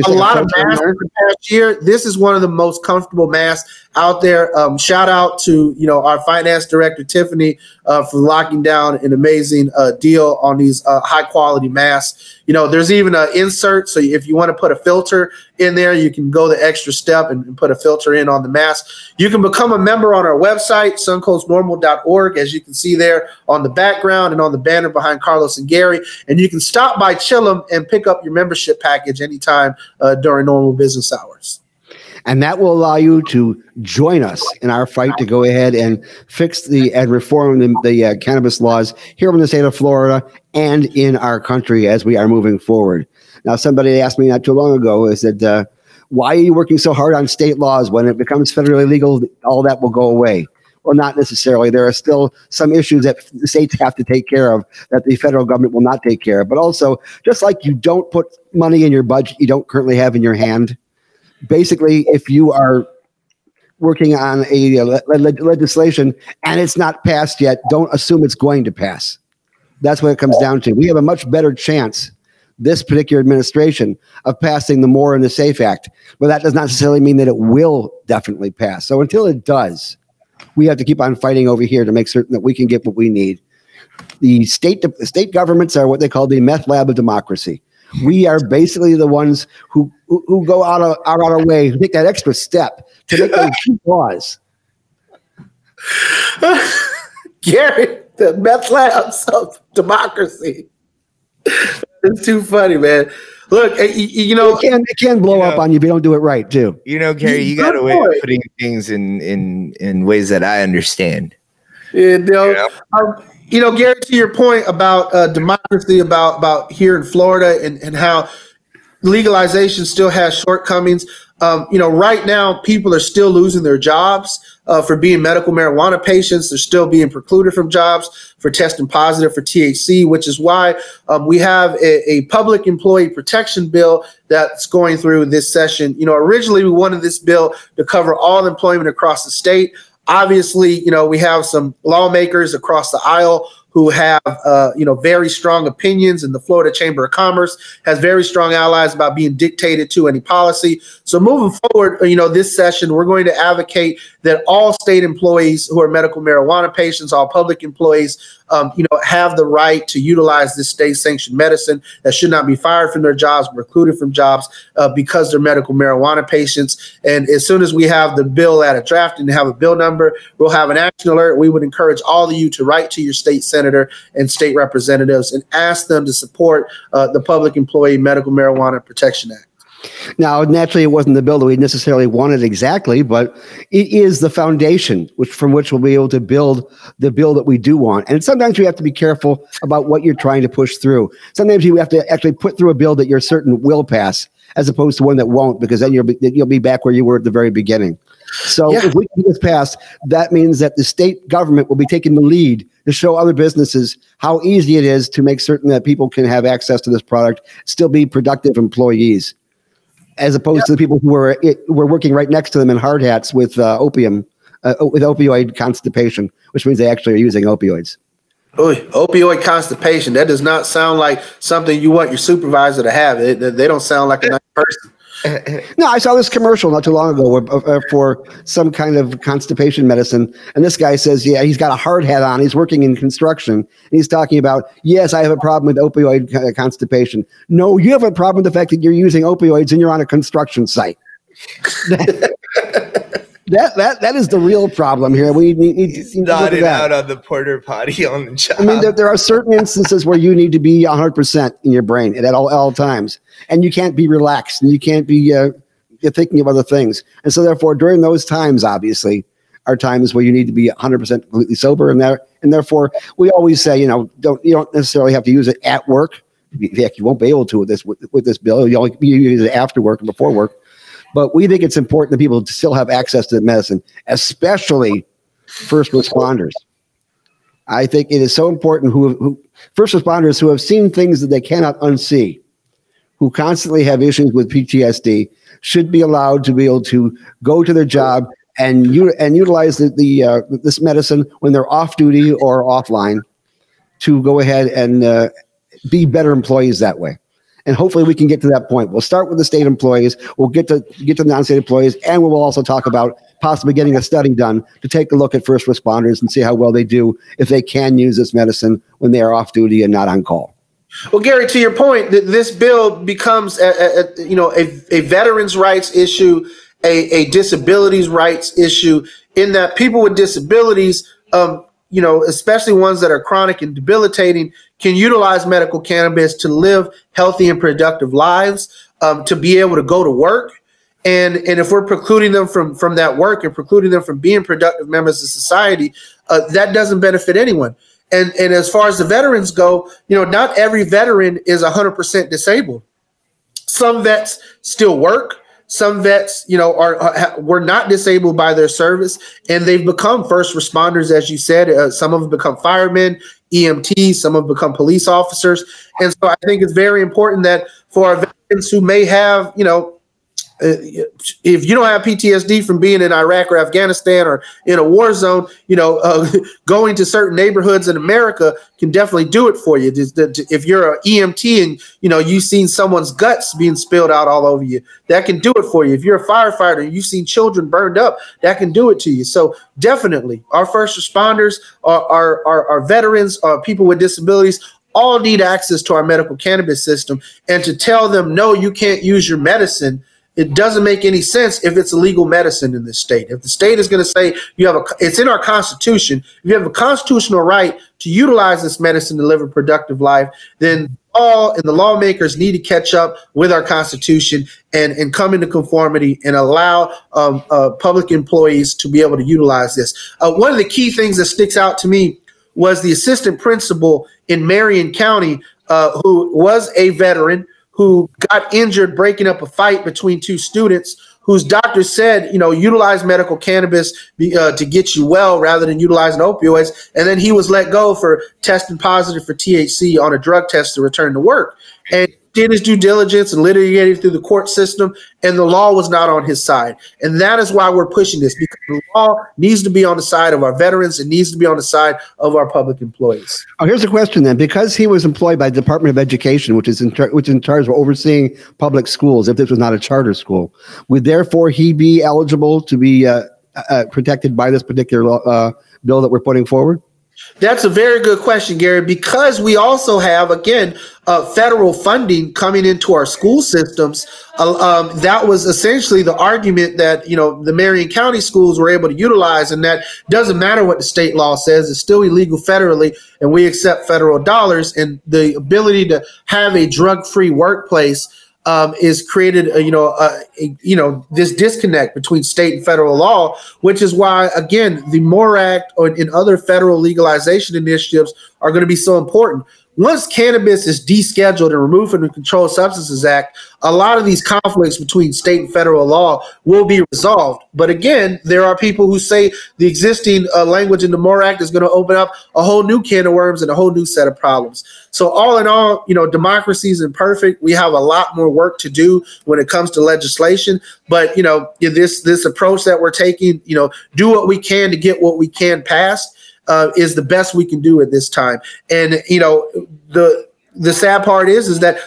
a lot of masks in the past year. This is one of the most comfortable masks out there. Um, shout out to you know our finance director Tiffany uh, for locking down an amazing uh, deal on these uh, high quality masks. You know, there's even an insert, so if you want to put a filter in there, you can go the extra step and, and put a filter in on the mask. You can become a member on our website, suncoastnorml.org, as you can see there on the background and on the banner behind Carlos and Gary. And you can stop by Chillum and pick up your membership package anytime uh, during normal business hours. And that will allow you to join us in our fight to go ahead and fix the and reform the, the uh, cannabis laws here in the state of Florida and in our country as we are moving forward. Now, somebody asked me not too long ago, is that uh, why are you working so hard on state laws when it becomes federally legal? All that will go away. Well, not necessarily. There are still some issues that states have to take care of that the federal government will not take care of. But also, just like you don't put money in your budget you don't currently have in your hand, basically, if you are working on a uh, le- le- legislation and it's not passed yet, don't assume it's going to pass. That's what it comes down to. We have a much better chance this particular administration of passing the MORE and the Safe Act, but that does not necessarily mean that it will definitely pass. So until it does, we have to keep on fighting over here to make certain that we can get what we need. The state state governments are what they call the meth lab of democracy. We are basically the ones who who, who go out of, out of our way, who take that extra step to make those laws. Gary, the meth labs of democracy. it's too funny, man. Look, you, you know, it can it can blow up know, on you if you don't do it right, too. You know, Gary, you got a way of putting things in in in ways that I understand. Yeah, you know, yeah. Um, you know, Gary, to your point about uh, democracy, about about here in Florida, and and how legalization still has shortcomings. Um, you know, right now people are still losing their jobs uh, for being medical marijuana patients. They're still being precluded from jobs for testing positive for THC, which is why um, we have a, a, public employee protection bill that's going through this session. You know, originally we wanted this bill to cover all employment across the state. Obviously, you know, we have some lawmakers across the aisle who have uh, you know very strong opinions, and the Florida Chamber of Commerce has very strong allies about being dictated to any policy. So moving forward, you know, this session we're going to advocate that all state employees who are medical marijuana patients, all public employees, um, you know, have the right to utilize this state-sanctioned medicine that should not be fired from their jobs, recruited from jobs uh, because they're medical marijuana patients. And as soon as we have the bill at a draft and have a bill number, we'll have an action alert. We would encourage all of you to write to your state senator and state representatives and ask them to support uh, the Public Employee Medical Marijuana Protection Act. Now, naturally, it wasn't the bill that we necessarily wanted exactly, but it is the foundation which from which we'll be able to build the bill that we do want. And sometimes we have to be careful about what you're trying to push through. Sometimes you have to actually put through a bill that you're certain will pass, as opposed to one that won't, because then you'll be, you'll be back where you were at the very beginning. So yeah. if we can get this passed, that means that the state government will be taking the lead to show other businesses how easy it is to make certain that people can have access to this product, still be productive employees as opposed to the people who were it, were working right next to them in hard hats with uh, opium, uh, with opioid constipation, which means they actually are using opioids. Oy, opioid constipation. That does not sound like something you want your supervisor to have. They, they don't sound like a nice person no, I saw this commercial not too long ago uh, uh, for some kind of constipation medicine, and this guy says, "Yeah, he's got a hard hat on. He's working in construction, and he's talking about, yes, I have a problem with opioid constipation. No, you have a problem with the fact that you're using opioids and you're on a construction site." that that that is the real problem here. We need, need to nodding out on the porter potty on the job. I mean, there, there are certain instances where you need to be 100 percent in your brain at all all times, and you can't be relaxed and you can't be uh, thinking of other things. And so, therefore, during those times, obviously, are times where you need to be 100 percent completely sober, and there and therefore, we always say, you know, don't you don't necessarily have to use it at work. In fact, you won't be able to with this with, with this bill. You only use it after work and before work. But we think it's important that people still have access to the medicine, especially first responders. I think it is so important who, who first responders who have seen things that they cannot unsee, who constantly have issues with PTSD, should be allowed to be able to go to their job and and utilize the, the uh, this medicine when they're off duty or offline to go ahead and uh, be better employees that way and hopefully we can get to that point. We'll start with the state employees. We'll get to get to the non-state employees, and we will also talk about possibly getting a study done to take a look at first responders and see how well they do if they can use this medicine when they are off duty and not on call. Well, Gary, to your point, that this bill becomes a, a you know a, a veterans' rights issue, a, a disabilities rights issue, in that people with disabilities um, you know, especially ones that are chronic and debilitating, can utilize medical cannabis to live healthy and productive lives, um, to be able to go to work. And, and if we're precluding them from, from that work and precluding them from being productive members of society, uh, that doesn't benefit anyone. And, and as far as the veterans go, you know, not every veteran is 100% disabled. Some vets still work some vets, you know, are, are were not disabled by their service, and they've become first responders, as you said. Uh, some of them become firemen, EMTs, some have become police officers, and so I think it's very important that for our veterans who may have, you know, if you don't have PTSD from being in Iraq or Afghanistan or in a war zone, you know, uh, going to certain neighborhoods in America can definitely do it for you. If you're an EMT and you know you've seen someone's guts being spilled out all over you, that can do it for you. If you're a firefighter and you've seen children burned up, that can do it to you. So definitely, our first responders, our our, our, our veterans, our people with disabilities, all need access to our medical cannabis system. And to tell them no, you can't use your medicine it doesn't make any sense if it's illegal medicine in this state. If the state is going to say you have a, it's in our constitution. If you have a constitutional right to utilize this medicine to live a productive life, then all and the lawmakers need to catch up with our constitution and and come into conformity and allow um, uh, public employees to be able to utilize this. Uh, one of the key things that sticks out to me was the assistant principal in Marion County, uh, who was a veteran who got injured breaking up a fight between two students whose doctor said, you know, utilize medical cannabis uh, to get you well rather than utilizing opioids. And then he was let go for testing positive for THC on a drug test to return to work. And did his due diligence and litigated through the court system, and the law was not on his side. And that is why we're pushing this because the law needs to be on the side of our veterans. It needs to be on the side of our public employees. Oh, here's a question then: Because he was employed by the Department of Education, which is in char- which in charge of overseeing public schools, if this was not a charter school, would therefore he be eligible to be uh, uh, protected by this particular uh, bill that we're putting forward? That's a very good question, Gary, because we also have, again, uh, federal funding coming into our school systems. Uh, um, that was essentially the argument that, you know, the Marion County schools were able to utilize, and that doesn't matter what the state law says, it's still illegal federally, and we accept federal dollars. And the ability to have a drug free workplace um, is created, uh, you know, uh, you know, this disconnect between state and federal law, which is why, again, the MORE Act or in other federal legalization initiatives are going to be so important once cannabis is descheduled and removed from the Controlled Substances Act, a lot of these conflicts between state and federal law will be resolved. But again, there are people who say the existing uh, language in the MORE Act is going to open up a whole new can of worms and a whole new set of problems. So all in all, you know, democracy is imperfect. We have a lot more work to do when it comes to legislation. But you know, this this approach that we're taking, you know, do what we can to get what we can passed uh, is the best we can do at this time. And you know, the the sad part is is that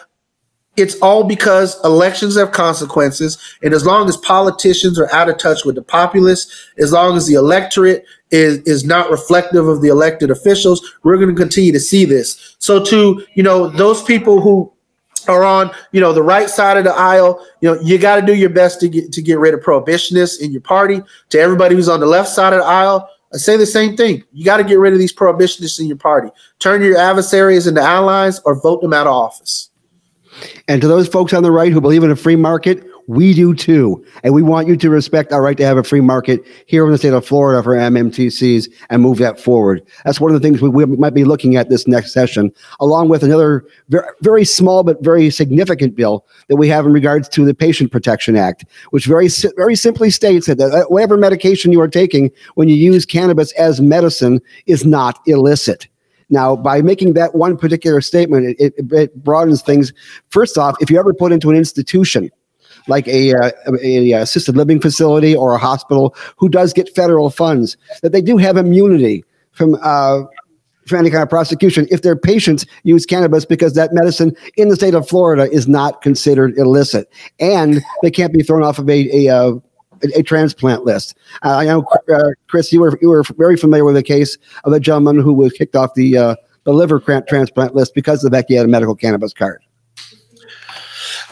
it's all because elections have consequences, and as long as politicians are out of touch with the populace, as long as the electorate is is not reflective of the elected officials, we're going to continue to see this. So, to you know, those people who are on you know the right side of the aisle you know you got to do your best to get to get rid of prohibitionists in your party to everybody who's on the left side of the aisle I say the same thing. You got to get rid of these prohibitionists in your party. Turn your adversaries into allies or vote them out of office. And to those folks on the right who believe in a free market, we do too. And we want you to respect our right to have a free market here in the state of Florida for MMTCs and move that forward. That's one of the things we, we might be looking at this next session, along with another very, very small but very significant bill that we have in regards to the Patient Protection Act, which very, very simply states that whatever medication you are taking when you use cannabis as medicine is not illicit. Now, by making that one particular statement, it, it broadens things. First off, if you ever put into an institution, like a, uh, a, a, assisted living facility or a hospital who does get federal funds, that they do have immunity from uh, from any kind of prosecution if their patients use cannabis because that medicine in the state of Florida is not considered illicit, and they can't be thrown off of a, a uh, a, transplant list. Uh, I know, uh, Chris, you were you were very familiar with the case of a gentleman who was kicked off the uh, the liver transplant list because of the fact he had a medical cannabis card.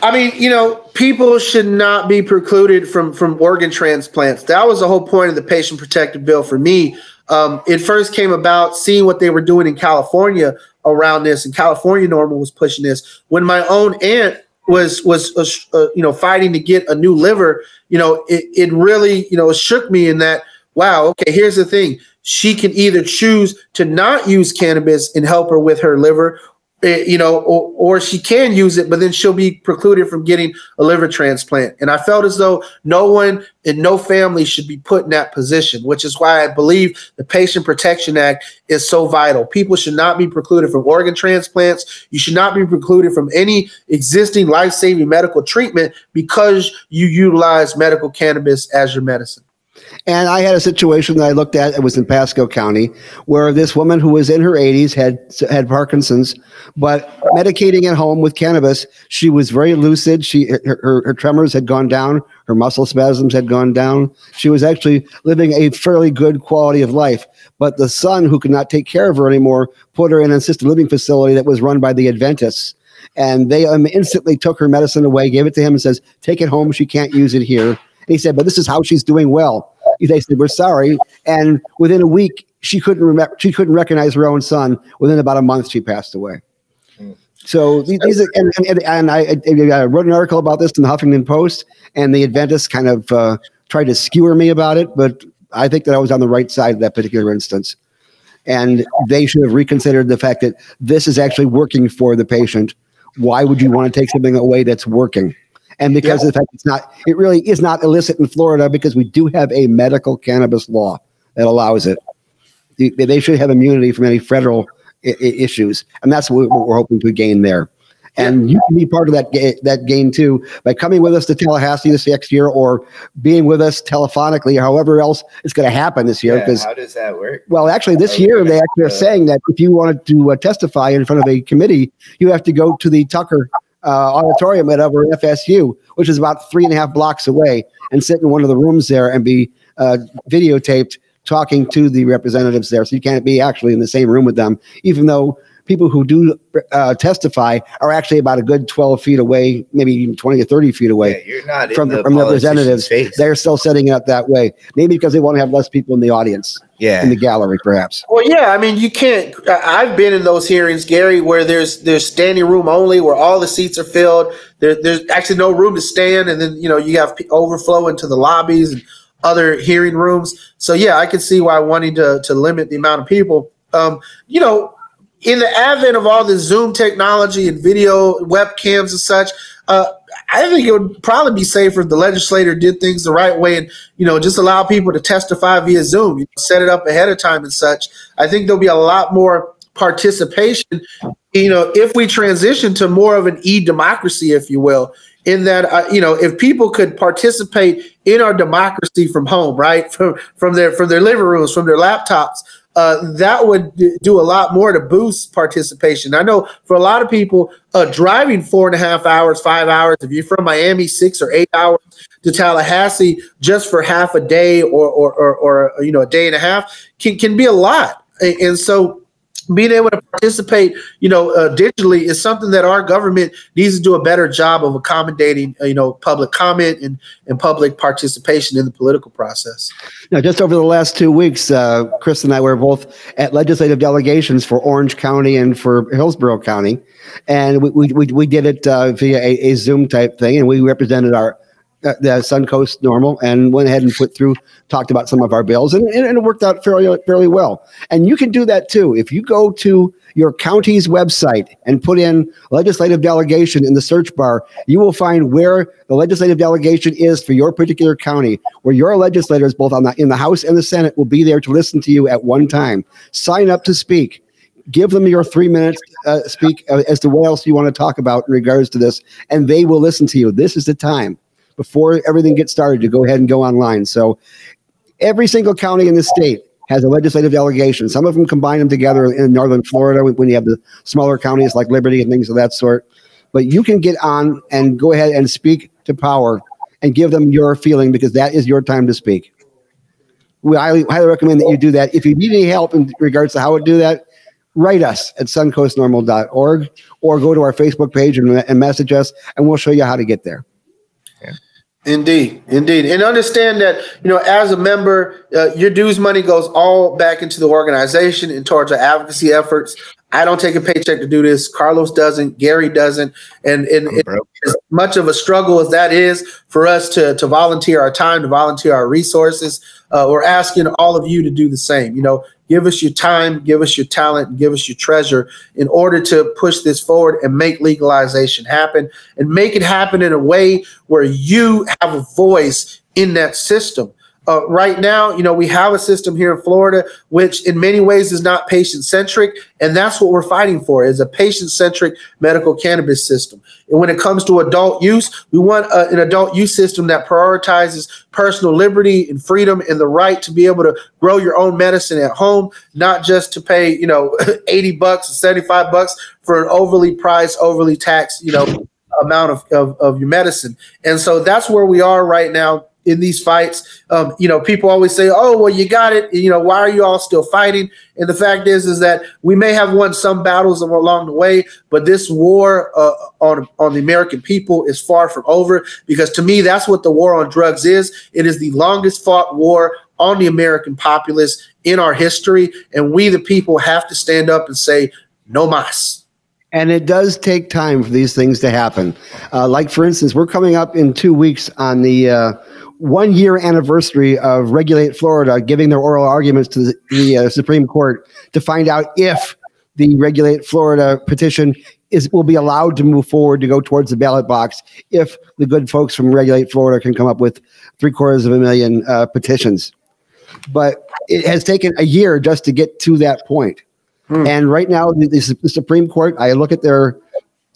I mean, you know, people should not be precluded from from organ transplants. That was the whole point of the patient protective bill for me. Um, it first came about seeing what they were doing in California around this, and California NORML was pushing this. When my own aunt was was uh, uh, you know fighting to get a new liver, you know, it it really you know shook me in that. Wow, okay, here's the thing. She can either choose to not use cannabis and help her with her liver, Eh, you know, or, or she can use it, but then she'll be precluded from getting a liver transplant. And I felt as though no one and no family should be put in that position, which is why I believe the Patient Protection Act is so vital. People should not be precluded from organ transplants. You should not be precluded from any existing life saving medical treatment because you utilize medical cannabis as your medicine. And I had a situation that I looked at. It was in Pasco County, where this woman who was in her 80s had had Parkinson's, but medicating at home with cannabis. She was very lucid. She her, her, her tremors had gone down. Her muscle spasms had gone down. She was actually living a fairly good quality of life. But the son, who could not take care of her anymore, put her in an assisted living facility that was run by the Adventists and they um, instantly took her medicine away, gave it to him, and says, "Take it home. She can't use it here." He said, "But this is how she's doing well." they said we're sorry, and within a week she couldn't remember she couldn't recognize her own son. Within about a month, she passed away. So these, are, and, and, and I, I, wrote an article about this in the Huffington Post, and the Adventists kind of uh, tried to skewer me about it, but I think that I was on the right side of that particular instance. And they should have reconsidered the fact that this is actually working for the patient. Why would you want to take something away that's working? And because yeah. of the fact it's not, it really is not illicit in Florida because we do have a medical cannabis law that allows it. They should have immunity from any federal I- issues, and that's what we're hoping to gain there. And you can be part of that ga- that gain too by coming with us to Tallahassee this next year, or being with us telephonically, or however else it's going to happen this year. Because yeah, how does that work? Well, actually, this year they actually are saying that if you wanted to uh, testify in front of a committee, you have to go to the Tucker uh, auditorium at over FSU, which is about three and a half blocks away, and sit in one of the rooms there and be uh, videotaped talking to the representatives there. So you can't be actually in the same room with them, even though people who do uh, testify are actually about a good 12 feet away, maybe even 20 or 30 feet away Yeah, you're not from, the from politician's representatives. face. They're still setting it up that way. Maybe because they want to have less people in the audience, yeah. in the gallery, perhaps. Well, yeah, I mean, you can't. I- I've been in those hearings, Gary, where there's there's standing room only, where all the seats are filled. There, there's actually no room to stand, and then you know you have overflow into the lobbies and other hearing rooms. So yeah, I can see why wanting to to limit the amount of people. Um, you know, in the advent of all this Zoom technology and video webcams and such, uh, I think it would probably be safer if the legislator did things the right way and you know just allow people to testify via Zoom, you know, set it up ahead of time and such. I think there'll be a lot more participation. You know, if we transition to more of an e-democracy, if you will, in that uh, you know if people could participate in our democracy from home, right, from from their from their living rooms, from their laptops uh, that would do a lot more to boost participation. I know for a lot of people, uh, driving four and a half hours, five hours, if you're from Miami, six or eight hours to Tallahassee just for half a day or, or, or, or you know, a day and a half can, can be a lot. And so being able to participate, you know, uh, digitally is something that our government needs to do a better job of accommodating, uh, you know, public comment and, and public participation in the political process. Now, just over the last two weeks, uh, Chris and I were both at legislative delegations for Orange County and for Hillsborough County, and we we, we, did it uh, via a, a Zoom type thing, and we represented our the Suncoast NORML and went ahead and put through talked about some of our bills, and, and it worked out fairly fairly well. And you can do that too if you go to your county's website and put in legislative delegation in the search bar, you will find where the legislative delegation is for your particular county, where your legislators, both on the in the House and the Senate, will be there to listen to you at one time. Sign up to speak. Give them your three minutes uh, speak uh, as to what else you want to talk about in regards to this, and they will listen to you. This is the time before everything gets started to go ahead and go online. So every single county in the state has a legislative delegation. Some of them combine them together in northern Florida when you have the smaller counties like Liberty and things of that sort. But you can get on and go ahead and speak to power and give them your feeling because that is your time to speak. We highly, highly recommend that you do that. If you need any help in regards to how to do that, write us at suncoastnorml.org or go to our Facebook page and, and message us, and we'll show you how to get there. Indeed, indeed, and understand that you know as a member, uh, your dues money goes all back into the organization and towards our advocacy efforts. I don't take a paycheck to do this. Carlos doesn't. Gary doesn't. And and broke. as much of a struggle as that is for us to to volunteer our time, to volunteer our resources, uh, we're asking all of you to do the same. You know, give us your time, give us your talent, give us your treasure in order to push this forward and make legalization happen and make it happen in a way where you have a voice in that system. Uh, right now, you know, we have a system here in Florida, which in many ways is not patient centric. And that's what we're fighting for is a patient centric medical cannabis system. And when it comes to adult use, we want uh, an adult use system that prioritizes personal liberty and freedom and the right to be able to grow your own medicine at home, not just to pay, you know, 80 bucks or 75 bucks for an overly priced, overly taxed, you know, amount of, of, of your medicine. And so that's where we are right now in these fights. Um, you know, people always say, "Oh, well, you got it." You know, why are you all still fighting? And the fact is, is that we may have won some battles along the way, but this war uh, on on the American people is far from over. Because to me, that's what the war on drugs is. It is the longest fought war on the American populace in our history, and we, the people, have to stand up and say, "No mas." And it does take time for these things to happen. Uh, like, for instance, we're coming up in two weeks on the uh, one year anniversary of Regulate Florida giving their oral arguments to the, the uh, Supreme Court to find out if the Regulate Florida petition is will be allowed to move forward to go towards the ballot box if the good folks from Regulate Florida can come up with three quarters of a million uh, petitions. But it has taken a year just to get to that point. And right now, the, the, the Supreme Court, I look at their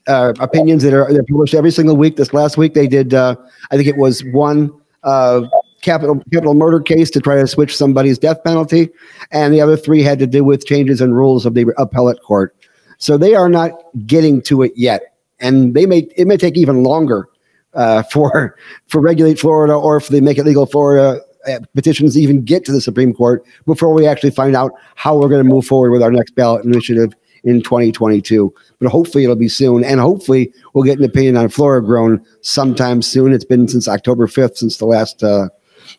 uh, opinions that are published every single week. This last week, they did, uh, I think it was one uh, capital capital murder case to try to switch somebody's death penalty, and the other three had to do with changes in rules of the appellate court. So they are not getting to it yet, and they may it may take even longer uh, for for regulate Florida or if they make it legal Florida uh, petitions even get to the Supreme Court before we actually find out how we're going to move forward with our next ballot initiative in 2022. But hopefully it'll be soon, and hopefully we'll get an opinion on Florigrown sometime soon. It's been since October 5th since the last uh,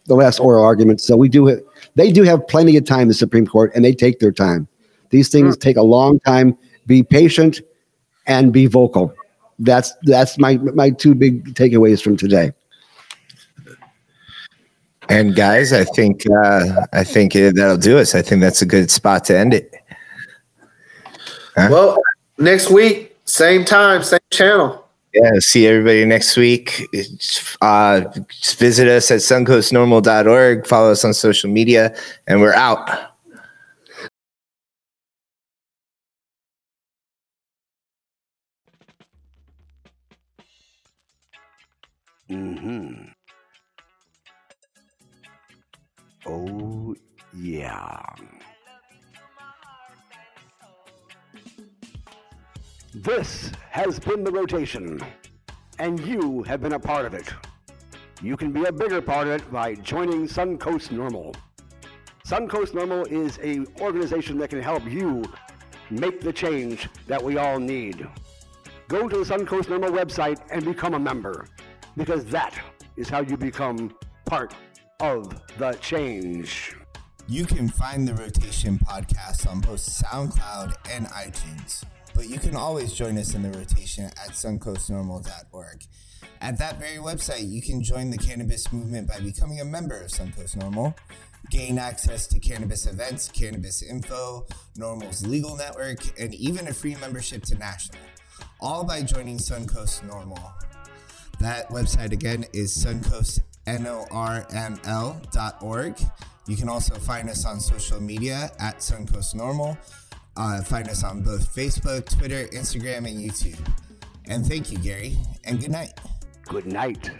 the last oral argument, so we do they do have plenty of time, the Supreme Court, and they take their time. These things take a long time. Be patient and be vocal. That's that's my my two big takeaways from today. And guys, I think uh, I think that'll do us. I think that's a good spot to end it. Huh? Well, next week, same time, same channel. Yeah, see everybody next week. Uh, just visit us at suncoastnorml.org. Follow us on social media, and we're out. Hmm. Oh yeah. This has been the rotation, and you have been a part of it. You can be a bigger part of it by joining Suncoast NORML. Suncoast NORML is a organization that can help you make the change that we all need. Go to the Suncoast NORML website and become a member, because that is how you become part of the change. You can find the Rotation podcast on both SoundCloud and iTunes but you can always join us in the rotation at suncoastnorml.org. At that very website, you can join the cannabis movement by becoming a member of Suncoast NORML, gain access to cannabis events, cannabis info, NORML's legal network, and even a free membership to National, all by joining Suncoast NORML. That website again is suncoastnorml.org. You can also find us on social media at Suncoast NORML uh, find us on both Facebook, Twitter, Instagram, and YouTube. And thank you, Gary, and good night. Good night.